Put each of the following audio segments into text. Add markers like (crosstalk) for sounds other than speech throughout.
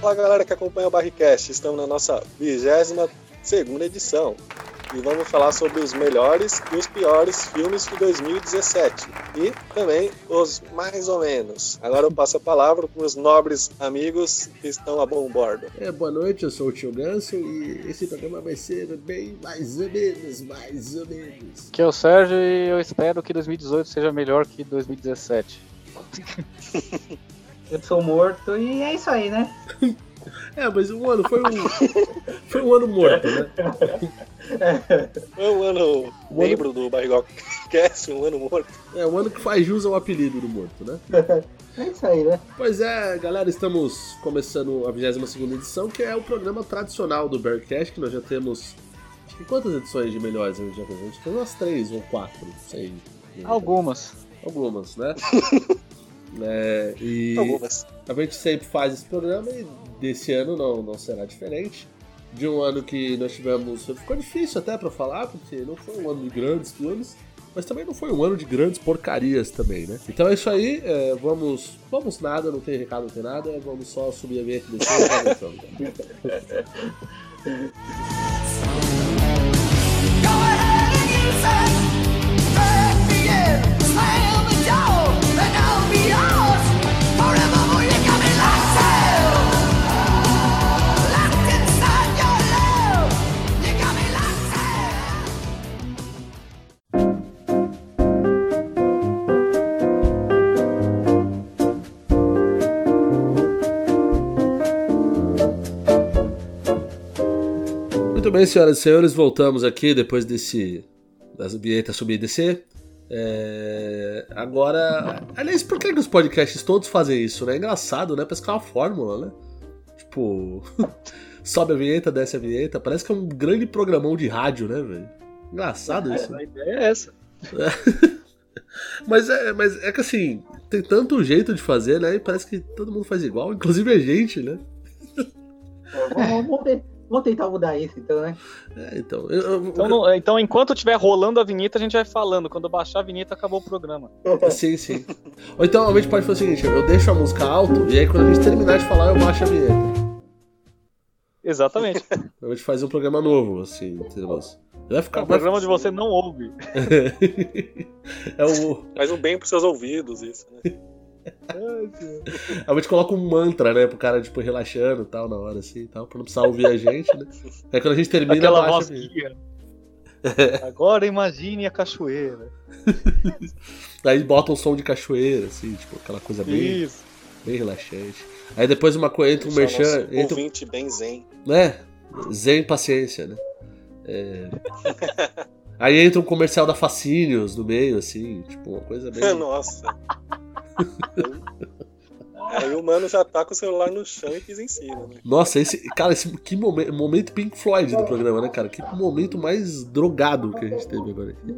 Fala galera que acompanha o Barricast, estamos na nossa 22 segunda edição e vamos falar sobre os melhores e os piores filmes de 2017 e também os mais ou menos. Agora eu passo a palavra para os nobres amigos que estão a bom bordo. É, boa noite, eu sou o Tio Ganso e esse programa vai ser bem mais ou menos, mais ou menos. Que é o Sérgio e eu espero que 2018 seja melhor que 2017. (laughs) Eu sou morto e é isso aí, né? (laughs) É, mas o ano foi um. foi um ano morto, né? Foi um ano membro do Barrigol Cast, um ano morto. É um ano que faz jus ao apelido do morto, né? (laughs) É isso aí, né? Pois é, galera, estamos começando a 22 edição, que é o programa tradicional do Bearcast, que nós já temos. Acho que quantas edições de melhores a gente já fez? A gente tem umas três ou quatro, não sei. Algumas. Algumas, né? (laughs) É, e Algumas. a gente sempre faz esse programa e desse ano não, não será diferente. De um ano que nós tivemos. Ficou difícil até pra falar, porque não foi um ano de grandes filmes, mas também não foi um ano de grandes porcarias também, né? Então é isso aí, é, vamos. Vamos nada, não tem recado, não tem nada, vamos só subir a vinheta e descer e tá voltando. (laughs) Go bem, senhoras e senhores, voltamos aqui depois desse. das vinhetas subir e descer. É, Agora. Aliás, por que, que os podcasts todos fazem isso, né? É engraçado, né? Parece que é uma fórmula, né? Tipo. (laughs) sobe a vinheta, desce a vinheta. Parece que é um grande programão de rádio, né, velho? Engraçado isso. A ideia é essa. (laughs) Mas é, mas é que assim, tem tanto jeito de fazer, né? E parece que todo mundo faz igual, inclusive a gente, né? Vamos, vamos vamos tentar mudar isso, então, né? É, então. eu- eu- Então, não- então, enquanto estiver rolando a vinheta, a gente vai falando. Quando baixar a vinheta, acabou o programa. (laughs) Sim, sim. Ou então a gente pode fazer o seguinte: eu deixo a música alto e aí quando a gente terminar de falar, eu baixo a vinheta. Exatamente. A gente faz um programa novo, assim, entendeu? Vai É ficar. um programa de você não ouve. (laughs) é o. Faz um bem pros seus ouvidos, isso, né? (laughs) A gente coloca um mantra, né? Pro cara, tipo, relaxando e tal, na hora assim e tal, pra não precisar ouvir a gente, né? Aí quando a gente termina, Aquela baixa voz guia. Agora imagine a cachoeira. (laughs) Aí bota um som de cachoeira, assim, tipo, aquela coisa bem, Isso. bem relaxante. Aí depois uma coisa entra um merchan, entra, ouvinte bem zen. né? Zen paciência, né? É. (laughs) Aí entra um comercial da Facínios no meio, assim, tipo, uma coisa bem. Nossa. Aí o mano já tá com o celular no chão e pisa em cima, né? Nossa, esse. Cara, esse que momento, momento Pink Floyd do programa, né, cara? Que momento mais drogado que a gente teve agora aqui.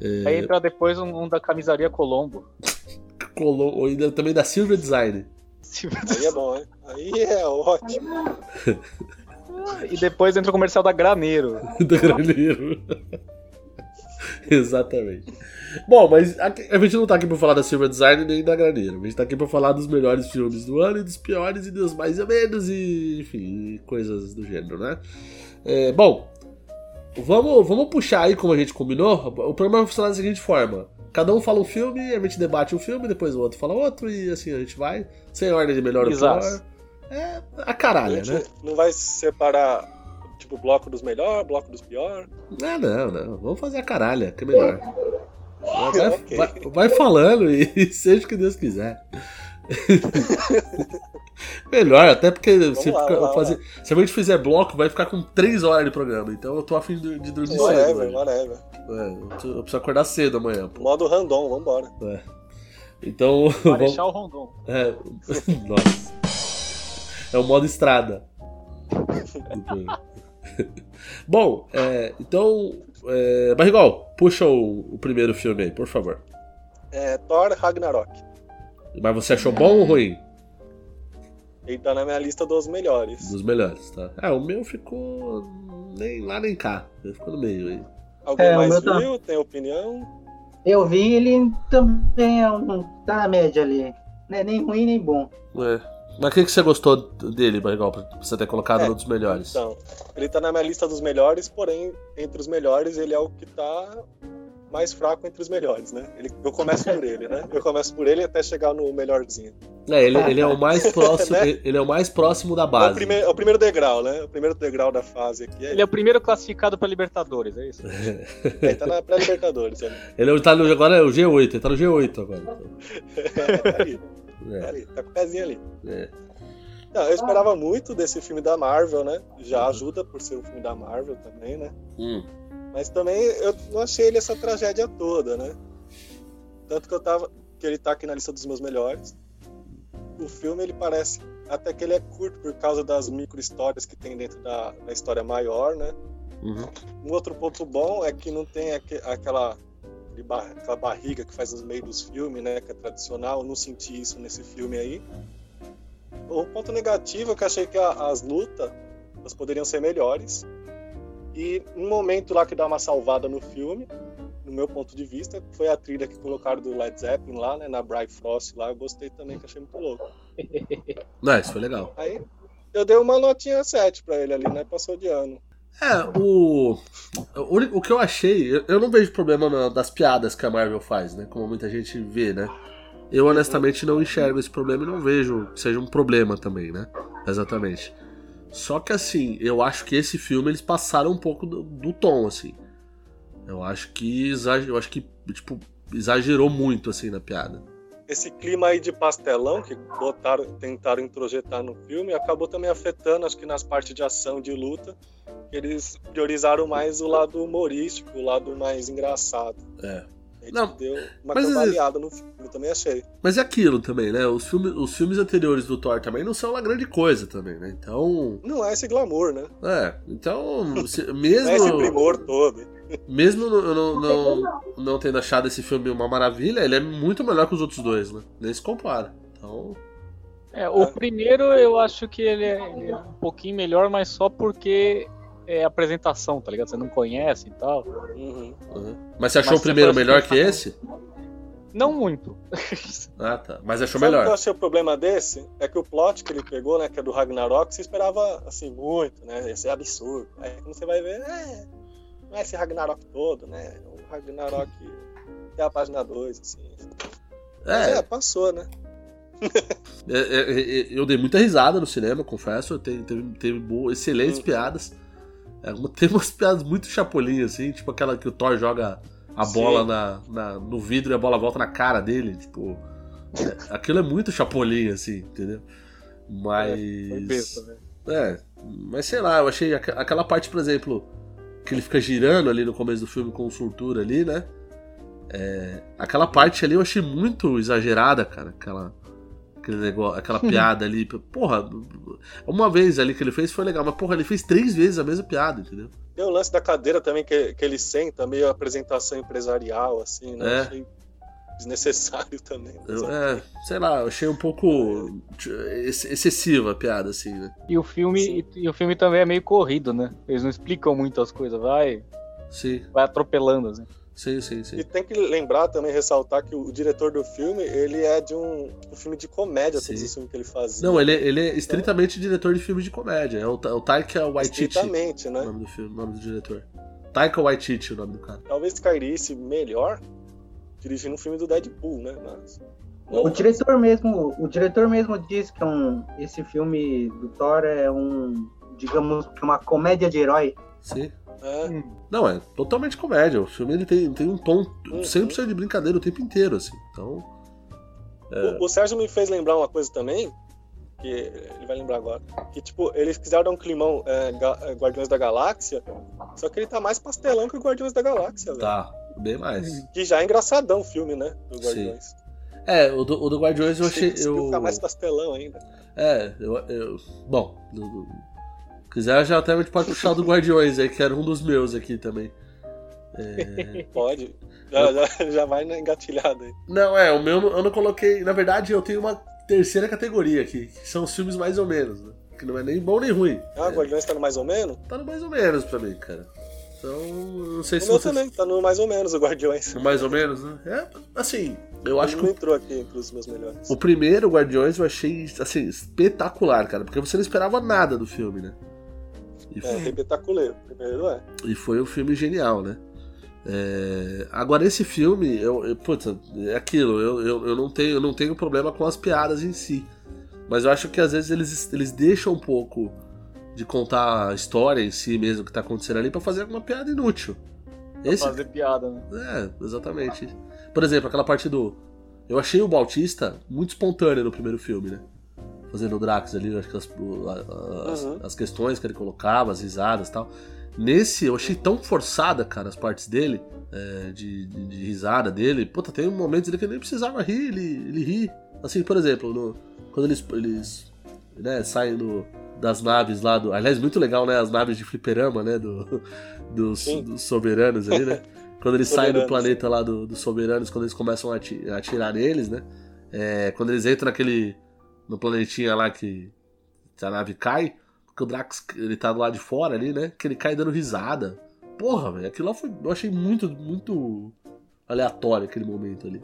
É, Aí entra depois um, um da camisaria Colombo. colou, ou ainda também da Silver Design. Aí é bom, hein? Aí é ótimo. E depois entra o comercial da Graneiro. (laughs) do graneiro. Exatamente. Bom, mas aqui- a gente não tá aqui pra falar da Silver Design nem da Graneiro. A gente tá aqui pra falar dos melhores filmes do ano e dos piores e dos mais ou menos e, enfim, coisas do gênero, né? É, bom, vamos, vamos puxar aí como a gente combinou. O programa vai funcionar da seguinte forma. Cada um fala um filme, a gente debate um filme, depois o outro fala outro e assim a gente vai. Sem ordem de melhor ou pior. É a A caralha, gente né? não vai separar, tipo, bloco dos melhores, bloco dos piores. Não, não, não. Vamos fazer a caralha, que é melhor. Vai, Ok. vai- vai falando e (laughs) seja o que Deus quiser. melhor, até porque se, lá, fica- vamos lá, fazer- se a gente fizer bloco, vai ficar com 3 horas de programa. Então eu tô afim de, de dormir cedo. Whatever, hoje. whatever. É, eu preciso- eu preciso acordar cedo amanhã, pô. Modo random, vambora. Então. (laughs) vamos- Marechal Rondon. É, (laughs) nossa. É o modo estrada. Bom, é, então. É, Barrigol, puxa o, o primeiro filme aí, por favor. É Thor Ragnarok. Mas você achou bom ou ruim? Ele tá na minha lista dos melhores. Dos melhores, tá? É, o meu ficou nem lá nem cá. Ele ficou no meio aí. Alguém É, mais tá- viu? Tem opinião? Eu vi, ele também é um, tá na média ali. Não é nem ruim nem bom. É. Mas o que, que você gostou dele, Barrigal, pra você ter colocado É, no dos melhores? Então, ele tá na minha lista dos melhores, porém, entre os melhores, ele é o que tá mais fraco entre os melhores, né? Ele- eu começo por ele, né? Eu começo por ele até chegar no melhorzinho. É, ele, ele é o mais (laughs) próximo. Né? Ele é o mais próximo da É o, base. é o primeiro degrau, né? O primeiro degrau da fase aqui. É Ele é o primeiro classificado pra Libertadores, é isso? (laughs) ele tá na pré-Libertadores. Ele Ele tá no, agora é o G8, ele tá no G8 agora. (laughs) tá tá É, ali, tá com o pezinho ali. é. Não, eu esperava muito desse filme da Marvel, né? Já ajuda por ser um filme da Marvel também, né? Hum. Mas também eu não achei ele essa tragédia toda, né? Tanto que eu tava. que ele tá aqui na lista dos meus melhores. O filme ele parece. Até que ele é curto por causa das micro histórias que tem dentro da, da história maior, né? Uhum. Um outro ponto bom é que não tem aque- aquela, aquele bar- aquela barriga que faz no meio dos filmes, né? Que é tradicional. Eu não senti isso nesse filme aí. O ponto negativo é que eu achei que a- as lutas elas poderiam ser melhores. E um momento lá que dá uma salvada no filme, no meu ponto de vista, foi a trilha que colocaram do Led Zeppelin lá, né? Na Bright Frost lá. Eu gostei também, que achei muito louco. Não, isso foi legal. Aí eu dei uma notinha 7 pra ele ali, né? Passou de ano. É, o. O, o que eu achei, eu, eu não vejo problema na- das piadas que a Marvel faz, né? Como muita gente vê, né? Eu honestamente não enxergo esse problema e não vejo que seja um problema também, né? Exatamente. Só que assim, eu acho que esse filme eles passaram um pouco do, do tom, assim. Eu acho que exag- eu acho que tipo exagerou muito assim na piada. esse clima aí de pastelão que botaram, tentaram introjetar no filme acabou também afetando, acho que nas partes de ação, de luta, eles priorizaram mais o lado humorístico, o lado mais engraçado. É. Não, deu uma mas- cambaleada no filme, eu também achei. Mas é aquilo também, né? Os filmes, os filmes anteriores do Thor também não são uma grande coisa também, né? Então, Não é esse glamour, né? é, então se- Não é esse mesmo primor todo. mesmo eu não, não, não tendo achado esse filme uma maravilha, ele é muito melhor que os outros dois, né? Nem se compara. Então, É, o É. primeiro eu acho que ele é um pouquinho melhor, mas só porque é apresentação, tá ligado? Você não conhece e tal. Uhum. uhum. mas você achou Mas o primeiro melhor que esse? Não muito. (laughs) Ah, tá. Mas achou Sabe o que eu melhor. achei o problema desse? É que o plot que ele pegou, né, que é do Ragnarok, você esperava, assim, muito, né? Ia ser absurdo. Aí quando você vai ver, é, não é esse Ragnarok todo, né? O Ragnarok até a página 2, assim. Mas é, É, passou, né? é, é, é, eu dei muita risada no cinema, confesso. Teve, teve, teve boas, excelentes Hum. piadas. É, tem umas piadas muito chapolim, assim, tipo aquela que o Thor joga a bola na, na- no vidro e a bola volta na cara dele. Tipo, é, aquilo é muito chapolim, assim, entendeu? Mas. Foi besta, né? É, mas sei lá, eu achei aqu- aquela parte, por exemplo, que ele fica girando ali no começo do filme com o Surtura ali, né? É, aquela parte ali eu achei muito exagerada, cara. Aquela, aquele negócio, aquela piada ali. Porra, uma vez ali que ele fez foi legal, mas porra, ele fez três vezes a mesma piada, entendeu? Tem o lance da cadeira também que, que ele senta, meio apresentação empresarial, assim, né? É. Achei desnecessário também. Eu- é, sei lá, eu achei um pouco ex- excessiva a piada, assim, né? E o filme e, e o filme também é meio corrido, né? Eles não explicam muito as coisas, vai, Sim, vai atropelando, assim. Sim, sim, sim. E tem que lembrar também, ressaltar que o diretor do filme, ele é de um, um filme de comédia, todos Sim. os filmes que ele fazia. Não, ele, é- ele é estritamente diretor de filmes de comédia. É o, o Taika Waititi. Estritamente, o né? nome do filme, o nome do diretor. Taika Waititi, o nome do cara. Talvez cairia melhor dirigindo um filme do Deadpool, né? Mas. O diretor mesmo, o diretor mesmo diz que é um, esse filme do Thor é um, digamos, uma comédia de herói. Sim. É, Não, é totalmente comédia. O filme ele tem, tem um tom Uhum. 100% de brincadeira o tempo inteiro, assim. Então, É. O, o Sérgio me fez lembrar uma coisa também, que ele vai lembrar agora. Que, tipo, eles quiseram dar um climão é, é, Guardiões da Galáxia, só que ele tá mais pastelão que o Guardiões da Galáxia, velho. tá, bem mais. Que já é engraçadão o filme, né? Do Guardiões. É, o do, o do Guardiões eu achei. Eu, ficar mais pastelão ainda. é, eu. eu bom, do, do- quiser já até a gente pode puxar o do (laughs) Guardiões aí, que era um dos meus aqui também. (laughs) É, Pode. Já, já, já vai na engatilhada aí. Não, é, o meu eu não coloquei. Na verdade, eu tenho uma terceira categoria aqui, que são os filmes mais ou menos, né? Que não é nem bom nem ruim. Ah, Guardiões tá no mais ou menos? Tá no mais ou menos pra mim, cara. Então, não sei O se meu você. também, tá no mais ou menos o Guardiões. No mais ou menos, né? É, assim, eu acho que entrou aqui entre os meus melhores. o primeiro Guardiões eu achei, assim, espetacular, cara. Porque você não esperava nada do filme, né? E É, repetaculeiro. Primeiro é. E foi um filme genial, né? É, Agora, esse filme, eu, eu, puta, é aquilo, eu, eu, eu, não tenho, eu não tenho problema com as piadas em si. Mas eu acho que às vezes eles, eles deixam um pouco de contar a história em si mesmo que tá acontecendo ali pra fazer alguma piada inútil. Pra Esse, fazer piada, né? é, exatamente. Por exemplo, aquela parte do. Eu achei o Bautista muito espontâneo no primeiro filme, né? Fazendo o Drax ali, acho que as, as, Uhum. as questões que ele colocava, as risadas e tal. Nesse, eu achei tão forçada, cara, as partes dele, é, de, de, de risada dele. Puta, tem momentos ali que ele nem precisava rir, ele, ele ri. Assim, por exemplo, no- quando eles, eles né, saem do- das naves lá do. Aliás, muito legal, né? As naves de fliperama, né? Do, (laughs) dos, dos soberanos ali, né? Quando eles saem do planeta lá do- dos soberanos, quando eles começam a atirar neles, né? É, quando eles entram naquele. No planetinha lá que, que a nave cai, porque o Drax ele tá do lado de fora ali, né? Que ele cai dando risada. Porra, velho, aquilo lá foi. Eu achei muito, muito aleatório aquele momento ali.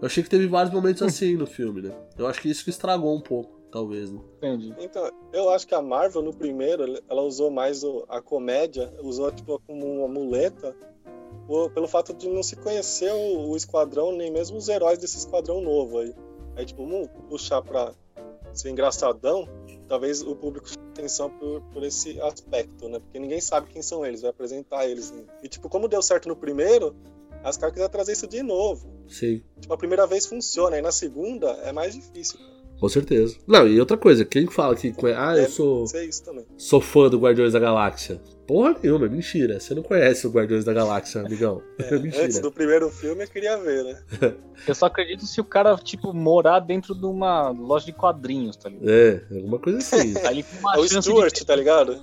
Eu achei que teve vários momentos (laughs) assim no filme, né? Eu acho que isso que estragou um pouco, talvez, né? Entendi. Então, eu acho que a Marvel, no primeiro, ela usou mais o- a comédia, usou tipo como uma muleta, por- pelo fato de não se conhecer o, o esquadrão, nem mesmo os heróis desse esquadrão novo aí. Aí, tipo, vamos puxar pra ser engraçadão, talvez o público atenção por, por esse aspecto, né? Porque ninguém sabe quem são eles, vai apresentar eles. né? E, tipo, como deu certo no primeiro, as caras quiseram trazer isso de novo. Sim. Tipo, a primeira vez funciona, aí na segunda é mais difícil. Com certeza. Não, e outra coisa, quem fala que. Ah, eu sou, é isso também. sou fã do Guardiões da Galáxia. Porra nenhuma, é mentira. Você não conhece o Guardiões da Galáxia, amigão. É, (laughs) Antes mentira. do primeiro filme eu queria ver, né? (laughs) Eu só acredito se o cara, tipo, morar dentro de uma loja de quadrinhos, tá ligado? É, alguma coisa assim. (laughs) Aí uma É o Stuart, de... tá ligado?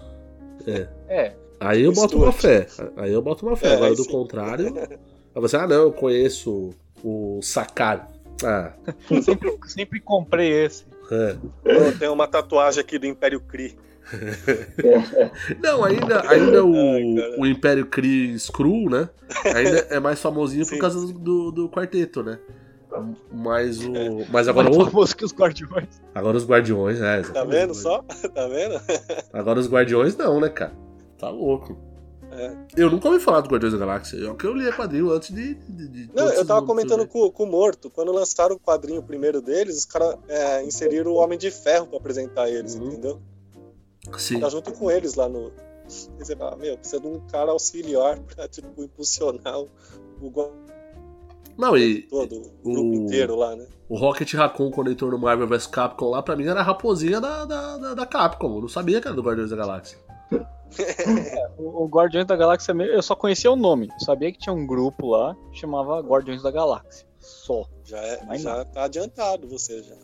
É, Aí eu O boto uma Stuart. fé. Aí eu boto uma fé. É, Agora, do sim. contrário. Aí você, ah, não, eu conheço o Sakar. Ah, sempre, sempre comprei esse. é. Eu tenho uma tatuagem aqui do Império Kree. (laughs) Não, ainda, ainda o, Ai, o Império Kree Skrull, né? Ainda é mais famosinho por causa do, do, quarteto, né? Mas o. É. Mas agora, Mais o, famoso que os Guardiões. agora os Guardiões, né? Tá vendo só? Tá vendo? Agora os Guardiões não, né, cara? Tá louco. É. Eu nunca ouvi falar do Guardiões da Galáxia. É o que eu li a quadrinho antes de. de, de Não, eu tava comentando surgirem. com, com o Morto. Quando lançaram o quadrinho primeiro deles, os caras é, inseriram o Homem de Ferro pra apresentar eles, Uhum. entendeu? Sim. Tá junto com eles lá no. E você fala, meu, precisa de um cara auxiliar pra, tipo, impulsionar o, o Não, e todo, o grupo inteiro lá, né? o Rocket Raccoon, quando entrou no Marvel vs Capcom lá, pra mim era a raposinha da, da, da, da Capcom. Eu não sabia que era do Guardiões da Galáxia. O, o Guardiões da Galáxia, mesmo, eu só conhecia o nome. Eu sabia que tinha um grupo lá que chamava Guardiões da Galáxia. Só. Já, é, já tá adiantado você já.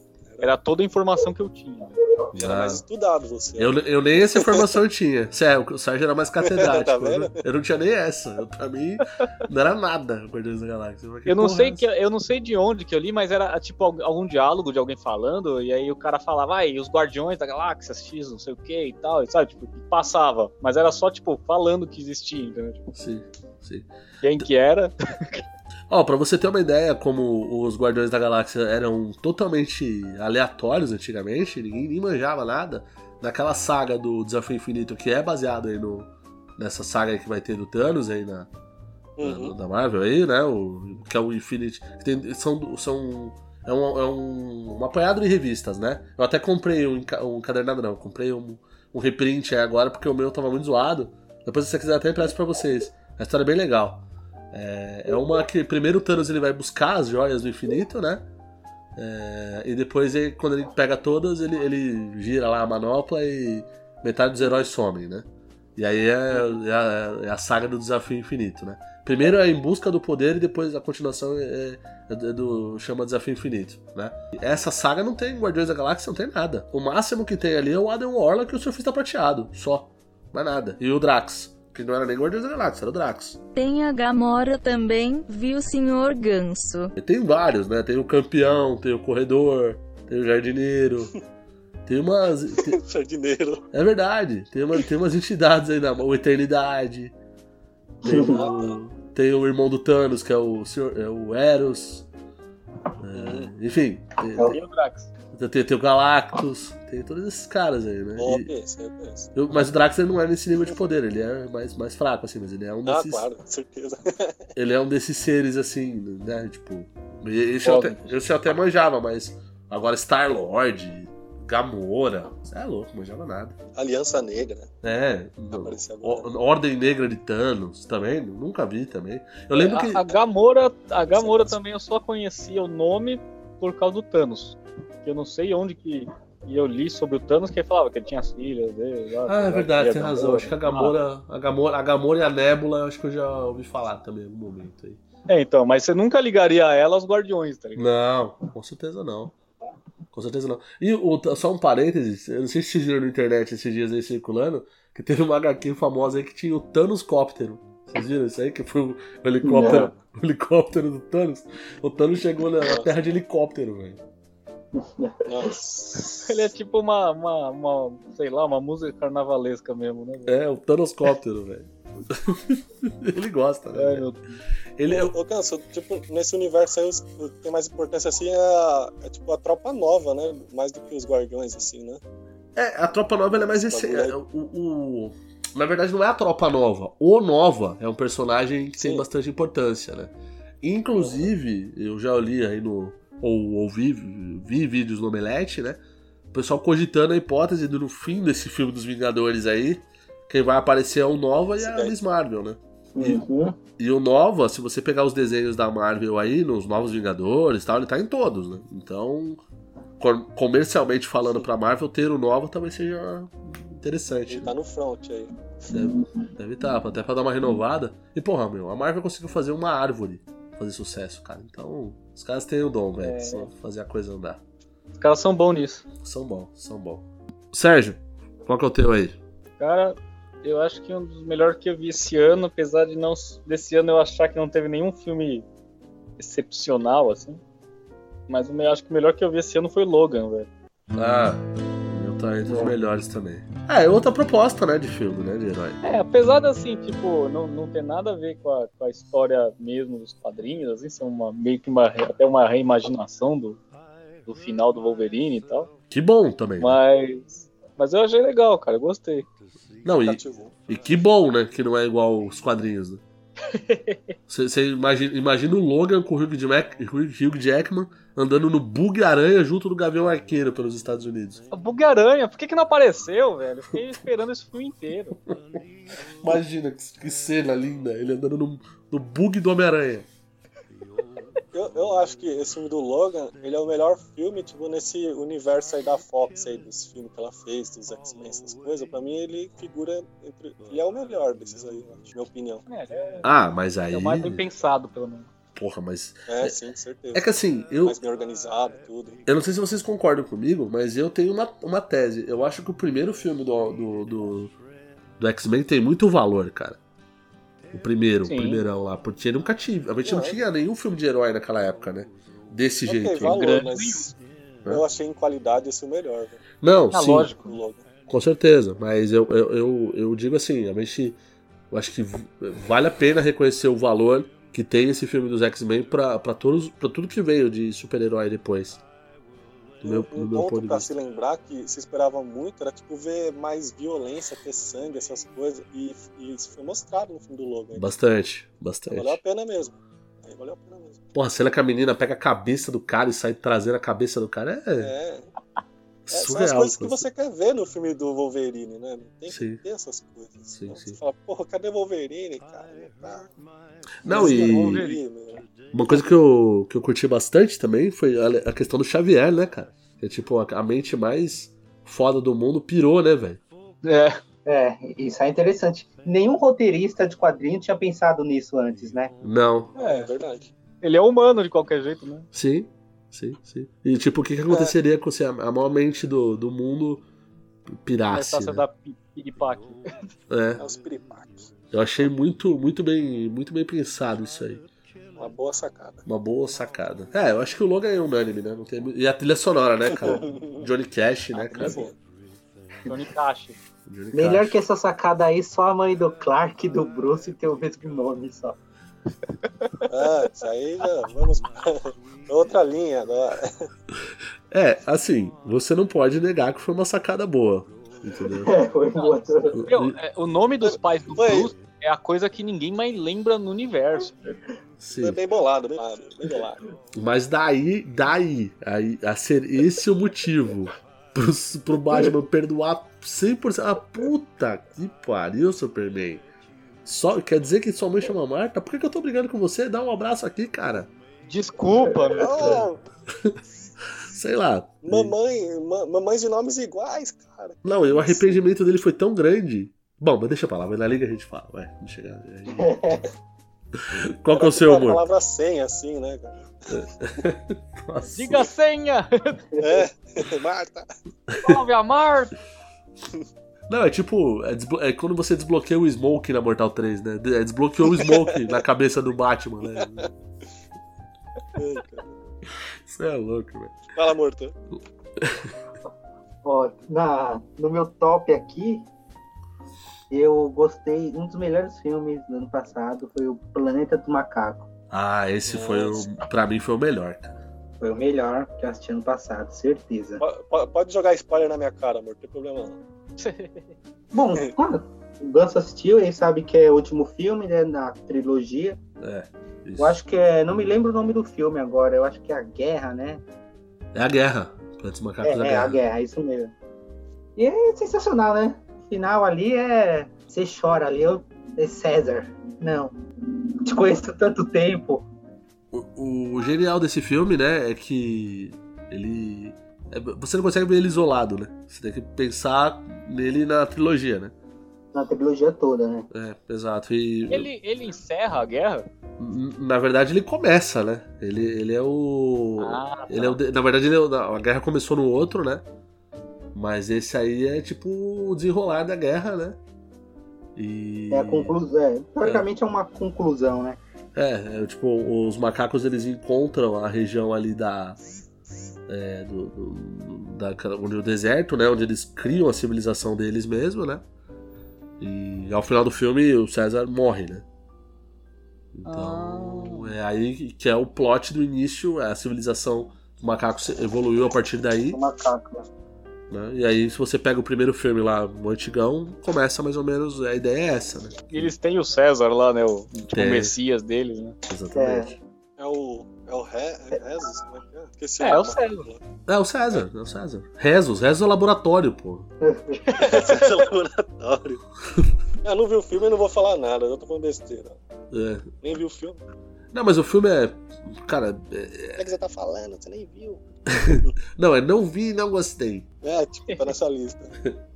Era toda a informação que eu tinha. Já era mais estudado você. Eu, eu nem essa informação tinha. Sério, o Sérgio era mais (laughs) catedrático. Tá eu, vendo? não- eu não tinha nem essa. Eu, pra mim, não era nada o Guardiões da Galáxia. que Eu não sei é que eu não sei de onde que eu li, mas era tipo al- algum diálogo de alguém falando e aí o cara falava, ai, os Guardiões da Galáxia X, não sei o que e tal, e sabe, tipo, passava, mas era só tipo falando que existia, entendeu? Tipo? Sim, sim. quem que era? (laughs) Ó, pra você ter uma ideia, como os Guardiões da Galáxia eram totalmente aleatórios antigamente, ninguém nem manjava nada, naquela saga do Desafio Infinito, que é baseado aí no, nessa saga que vai ter do Thanos aí na, Uhum. da, da Marvel aí, né? O, que é o Infinity. tem- são. são é, um, é um, um apanhado de revistas, né? Eu até comprei um, um encadernado, não. eu Comprei um, um reprint aí agora, porque o meu tava muito zoado. Depois, se você quiser, até empresto pra vocês. A história é bem legal. É, é uma que primeiro o Thanos ele vai buscar as joias do infinito, né? É, e depois, ele- quando ele pega todas, ele, ele gira lá a manopla e metade dos heróis somem, né? E aí é, é a, é a saga do desafio infinito, né? Primeiro é em busca do poder e depois a continuação é, é do chama Desafio Infinito, né? Essa saga não tem Guardiões da Galáxia, não tem nada. O máximo que tem ali é o Adam Warlock e o Surfista Prateado, só. Mais nada. E o Drax, Que não era nem Guardiões da Galáxia, era o Drax. Tem a Gamora também, viu, senhor Ganso? E tem vários, né? Tem o campeão, tem o corredor, tem o jardineiro. (laughs) Tem umas. tem- (laughs) Jardineiro. É verdade. Tem, uma, tem umas entidades aí na o Eternidade. Tem (laughs) o, tem o irmão do Thanos, que é o, senhor, é o Eros. É, enfim, tem, E o Drax. Tem, tem o Galactus. Tem todos esses caras aí, né? E- eu mas o Drax ele não é nesse nível de poder, ele é mais, mais fraco, assim, mas ele é um Ah, desses. claro, com certeza. (laughs) Ele é um desses seres, assim, né? Tipo. Esse eu, até, esse eu até manjava, mas agora Star-Lord, Gamora. Você é louco, manjava nada. Aliança Negra. É, Apareceu agora. o- Ordem Negra de Thanos também, nunca vi também. Eu lembro que. A, a Gamora, a Gamora também eu só conhecia o nome por causa do Thanos. Que eu não sei onde que e eu li sobre o Thanos que ele falava que ele tinha as filhas dele. lá, Ah, é verdade, tem razão. Acho que a Gamora, a Gamora, a Gamora e a Nebula, eu acho que eu já ouvi falar também algum momento aí. É, então, mas você nunca ligaria a ela aos Guardiões, tá ligado? Não, com certeza não. Com certeza não. E o- só um parênteses, eu não sei se vocês viram na internet esses dias aí circulando, que teve uma HQ famosa aí que tinha o Thanos Cóptero. Vocês viram isso aí? Que foi o helicóptero, (laughs) o helicóptero do Thanos. O Thanos chegou na, na terra de helicóptero, velho. Nossa. Ele é tipo uma, uma, uma, sei lá, uma música carnavalesca mesmo, né? É, o Thanoscóptero, velho. (laughs) Ele gosta, né? Velho? meu. Ele é, Ô, Ganso, tipo, nesse universo aí, os- o que tem mais importância, assim, é, a, é, tipo, a tropa nova, né? Mais do que os Guardiões, assim, né? É, a Tropa Nova ela é mais esse. Aí. é, o, o- na verdade, não é a Tropa Nova. O Nova é um personagem que tem Sim. bastante importância, né? Inclusive, eu já li aí no. Ou ouvi, vi vídeos no Omelete, né? O pessoal cogitando a hipótese de no fim desse filme dos Vingadores aí, quem vai aparecer é o Nova e a. Miss Marvel, né? Uhum. E o Nova, se você pegar os desenhos da Marvel aí, nos Novos Vingadores e tal, ele tá em todos, né? Então, com- comercialmente falando pra Marvel, ter o Nova talvez seja interessante. Ele tá no front aí. Deve, deve tá, até pra dar uma renovada. E porra, meu, a Marvel conseguiu fazer uma árvore fazer sucesso, cara. Então, os caras têm o dom, velho, É. só fazer a coisa andar. Os caras são bons nisso. São bons, são bons. Sérgio, qual que é o teu aí? Cara, eu acho que um dos melhores que eu vi esse ano, apesar de não desse ano eu achar que não teve nenhum filme excepcional, assim. Mas me- acho que o melhor que eu vi esse ano foi Logan, velho. Ah, meu tá entre os melhores também. Ah, é outra proposta, né, de filme, né, de herói. É, apesar de assim, tipo, não, não ter nada a ver com a, com a história mesmo dos quadrinhos, assim, ser uma, meio que uma, até uma reimaginação do, do final do Wolverine e tal. Que bom também. né? Mas. Mas eu achei legal, cara, eu gostei. Não, e, e que bom, né, que não é igual os quadrinhos, né? Você imagina, imagina o Logan com o Hugh, Jack, Hugh Jackman andando no bug aranha junto do Gavião Arqueiro pelos Estados Unidos. Bug-Aranha, por que, que não apareceu, velho? Fiquei esperando esse filme inteiro. Imagina que, que cena linda, ele andando no, no bug do Homem-Aranha. Eu, eu acho que esse filme do Logan, ele é o melhor filme, tipo, nesse universo aí da Fox aí, dos filmes que ela fez, dos X-Men, essas coisas. Pra mim, ele figura entre... Ele é o melhor desses aí, acho, minha opinião. É, é, Ah, mas aí. é o mais bem pensado, pelo menos. Porra, mas. É, sim, certeza. É que assim, eu, Mais bem organizado, tudo. eu não sei se vocês concordam comigo, mas eu tenho uma, uma tese. Eu acho que o primeiro filme do, do, do, do X-Men tem muito valor, cara. O primeiro, Sim. o primeirão lá. Porque nunca tive. A gente não Não, é. tinha nenhum filme de herói naquela época, né? Desse Ok, jeito. valor, grande. mas É. eu achei em qualidade esse o melhor, velho, Não, Ah, sim. lógico. Logan. Com certeza, mas eu, eu, eu, eu digo assim, a gente. Eu acho que vale a pena reconhecer o valor que tem esse filme dos X-Men pra tudo que veio de super-herói depois. Do meu, um meu ponto vista. se lembrar que se esperava muito era tipo ver mais violência, ter sangue, essas coisas. E, e isso foi mostrado no filme do Logan. Bastante, Então, bastante. valeu a pena mesmo. Aí valeu a pena mesmo. Porra, a cena que a menina pega a cabeça do cara e sai trazendo a cabeça do cara é, É, é, são as surreal. coisas que você quer ver no filme do Wolverine, né? Não tem Sim. que ter essas coisas. Sim, Então, sim. Você fala, porra, cadê Wolverine, cara? Não tá. Não, Mas, e Wolverine, né? uma coisa que eu, que eu curti bastante também foi a, a questão do Xavier, né, cara? É tipo, a, a mente mais foda do mundo pirou, né, velho? É, É, isso é interessante. Nenhum roteirista de quadrinho tinha pensado nisso antes, né? Não. É, é. verdade. Ele é humano de qualquer jeito, né? Sim, sim, sim. E tipo, o que, que aconteceria com se a, a maior mente do, do mundo pirasse? Né? pi- piripaque. É. É os piripaques. Eu achei muito, muito bem, muito bem pensado isso aí. Uma boa sacada. Uma boa sacada. É, eu acho que o logo é unânime, né? Não tem... E a trilha sonora, né, cara? (laughs) Johnny Cash, né, cara? Sim. Johnny Cash. Johnny Melhor Cash. que essa sacada aí, só a mãe do Clark e do Bruce tem o mesmo nome só. Ah, isso aí já vamos pra outra linha agora. É, assim, você não pode negar que foi uma sacada boa. Entendeu? É, foi boa. Meu, é, o nome dos pais do Foi. Bruce é a coisa que ninguém mais lembra no universo. Sim. Foi bem bolado, bem bolado, bem bolado. Mas daí, daí, aí, a ser esse o motivo pro, pro Batman perdoar 100%. Ah, puta que pariu, Superman. Só, quer dizer que sua mãe chama Marta? Por que, que eu tô brigando com você? Dá um abraço aqui, cara. Desculpa, meu. Oh, (laughs) Sei lá. mamãe, ma- mamães de nomes iguais, cara. Não, e o arrependimento dele foi tão grande. Bom, mas deixa pra lá, vai na liga a gente fala. Vai, vamos chegar. (laughs) Qual que é o seu Uma humor? palavra senha, assim, né, cara? (laughs) Nossa. Diga a senha! É, Marta. Salve a Marta! Não, é tipo, é, é quando você desbloqueia o Smoke na Mortal 3, né? É, Desbloqueou o Smoke na cabeça do Batman, né? Isso é louco, velho. Fala, morto. Ó, na, no meu top aqui, eu gostei. Um dos melhores filmes do ano passado foi o Planeta do Macaco. Ah, esse foi o. Pra mim foi o melhor, cara. Foi o melhor que eu assisti ano passado, certeza. Po- po- Pode jogar spoiler na minha cara, amor, não tem problema não. Bom, quando o Ganso assistiu, ele sabe que é o último filme, né, na trilogia. É. Isso. Eu acho que é. Não me lembro o nome do filme agora, eu acho que é A Guerra, né? É a guerra. Plantas Macacos É, da é Guerra. A Guerra, é isso mesmo. E é sensacional, né? O final ali é. Você chora ali, eu... é César. Não. Te conheço há tanto tempo. O, o genial desse filme, né, é que ele. É- você não consegue ver ele isolado, né? Você tem que pensar nele na trilogia, né? Na trilogia toda, né? É, exato. E. Ele, ele encerra a guerra? Na verdade, ele começa, né? Ele, ele é o. Ah, tá. ele é o de- Na verdade, ele é o- a guerra começou no outro, né? Mas esse aí é tipo o desenrolar da guerra, né? E. É a conclusão. É, teoricamente é. uma conclusão, né? É, é, tipo, os macacos eles encontram a região ali da. É, do, do- da onde o deserto, né? Onde eles criam a civilização deles mesmo, né? E ao final do filme o César morre, né? Então é aí que é o plot do início, a civilização dos macacos evoluiu a partir daí, O macaco. né? né? E aí se você pega o primeiro filme lá, o antigão, começa mais ou menos, a ideia é essa, né? E eles têm o César lá, né? O, tipo, o Messias deles, né? Exatamente. É o. É o Re, é Rezos? Como é que é? Esqueci É, é o nome. César. É o César, é o César. Rezos, Rezos é laboratório, pô. Esse laboratório. Eu (laughs) não vi o filme e não vou falar nada, eu tô falando besteira. É. Nem vi o filme. Não, mas o filme é. Cara, é- O que, é que você tá falando? Você nem viu. (laughs) não, é não vi e não gostei. É, tipo, tá nessa lista. (laughs)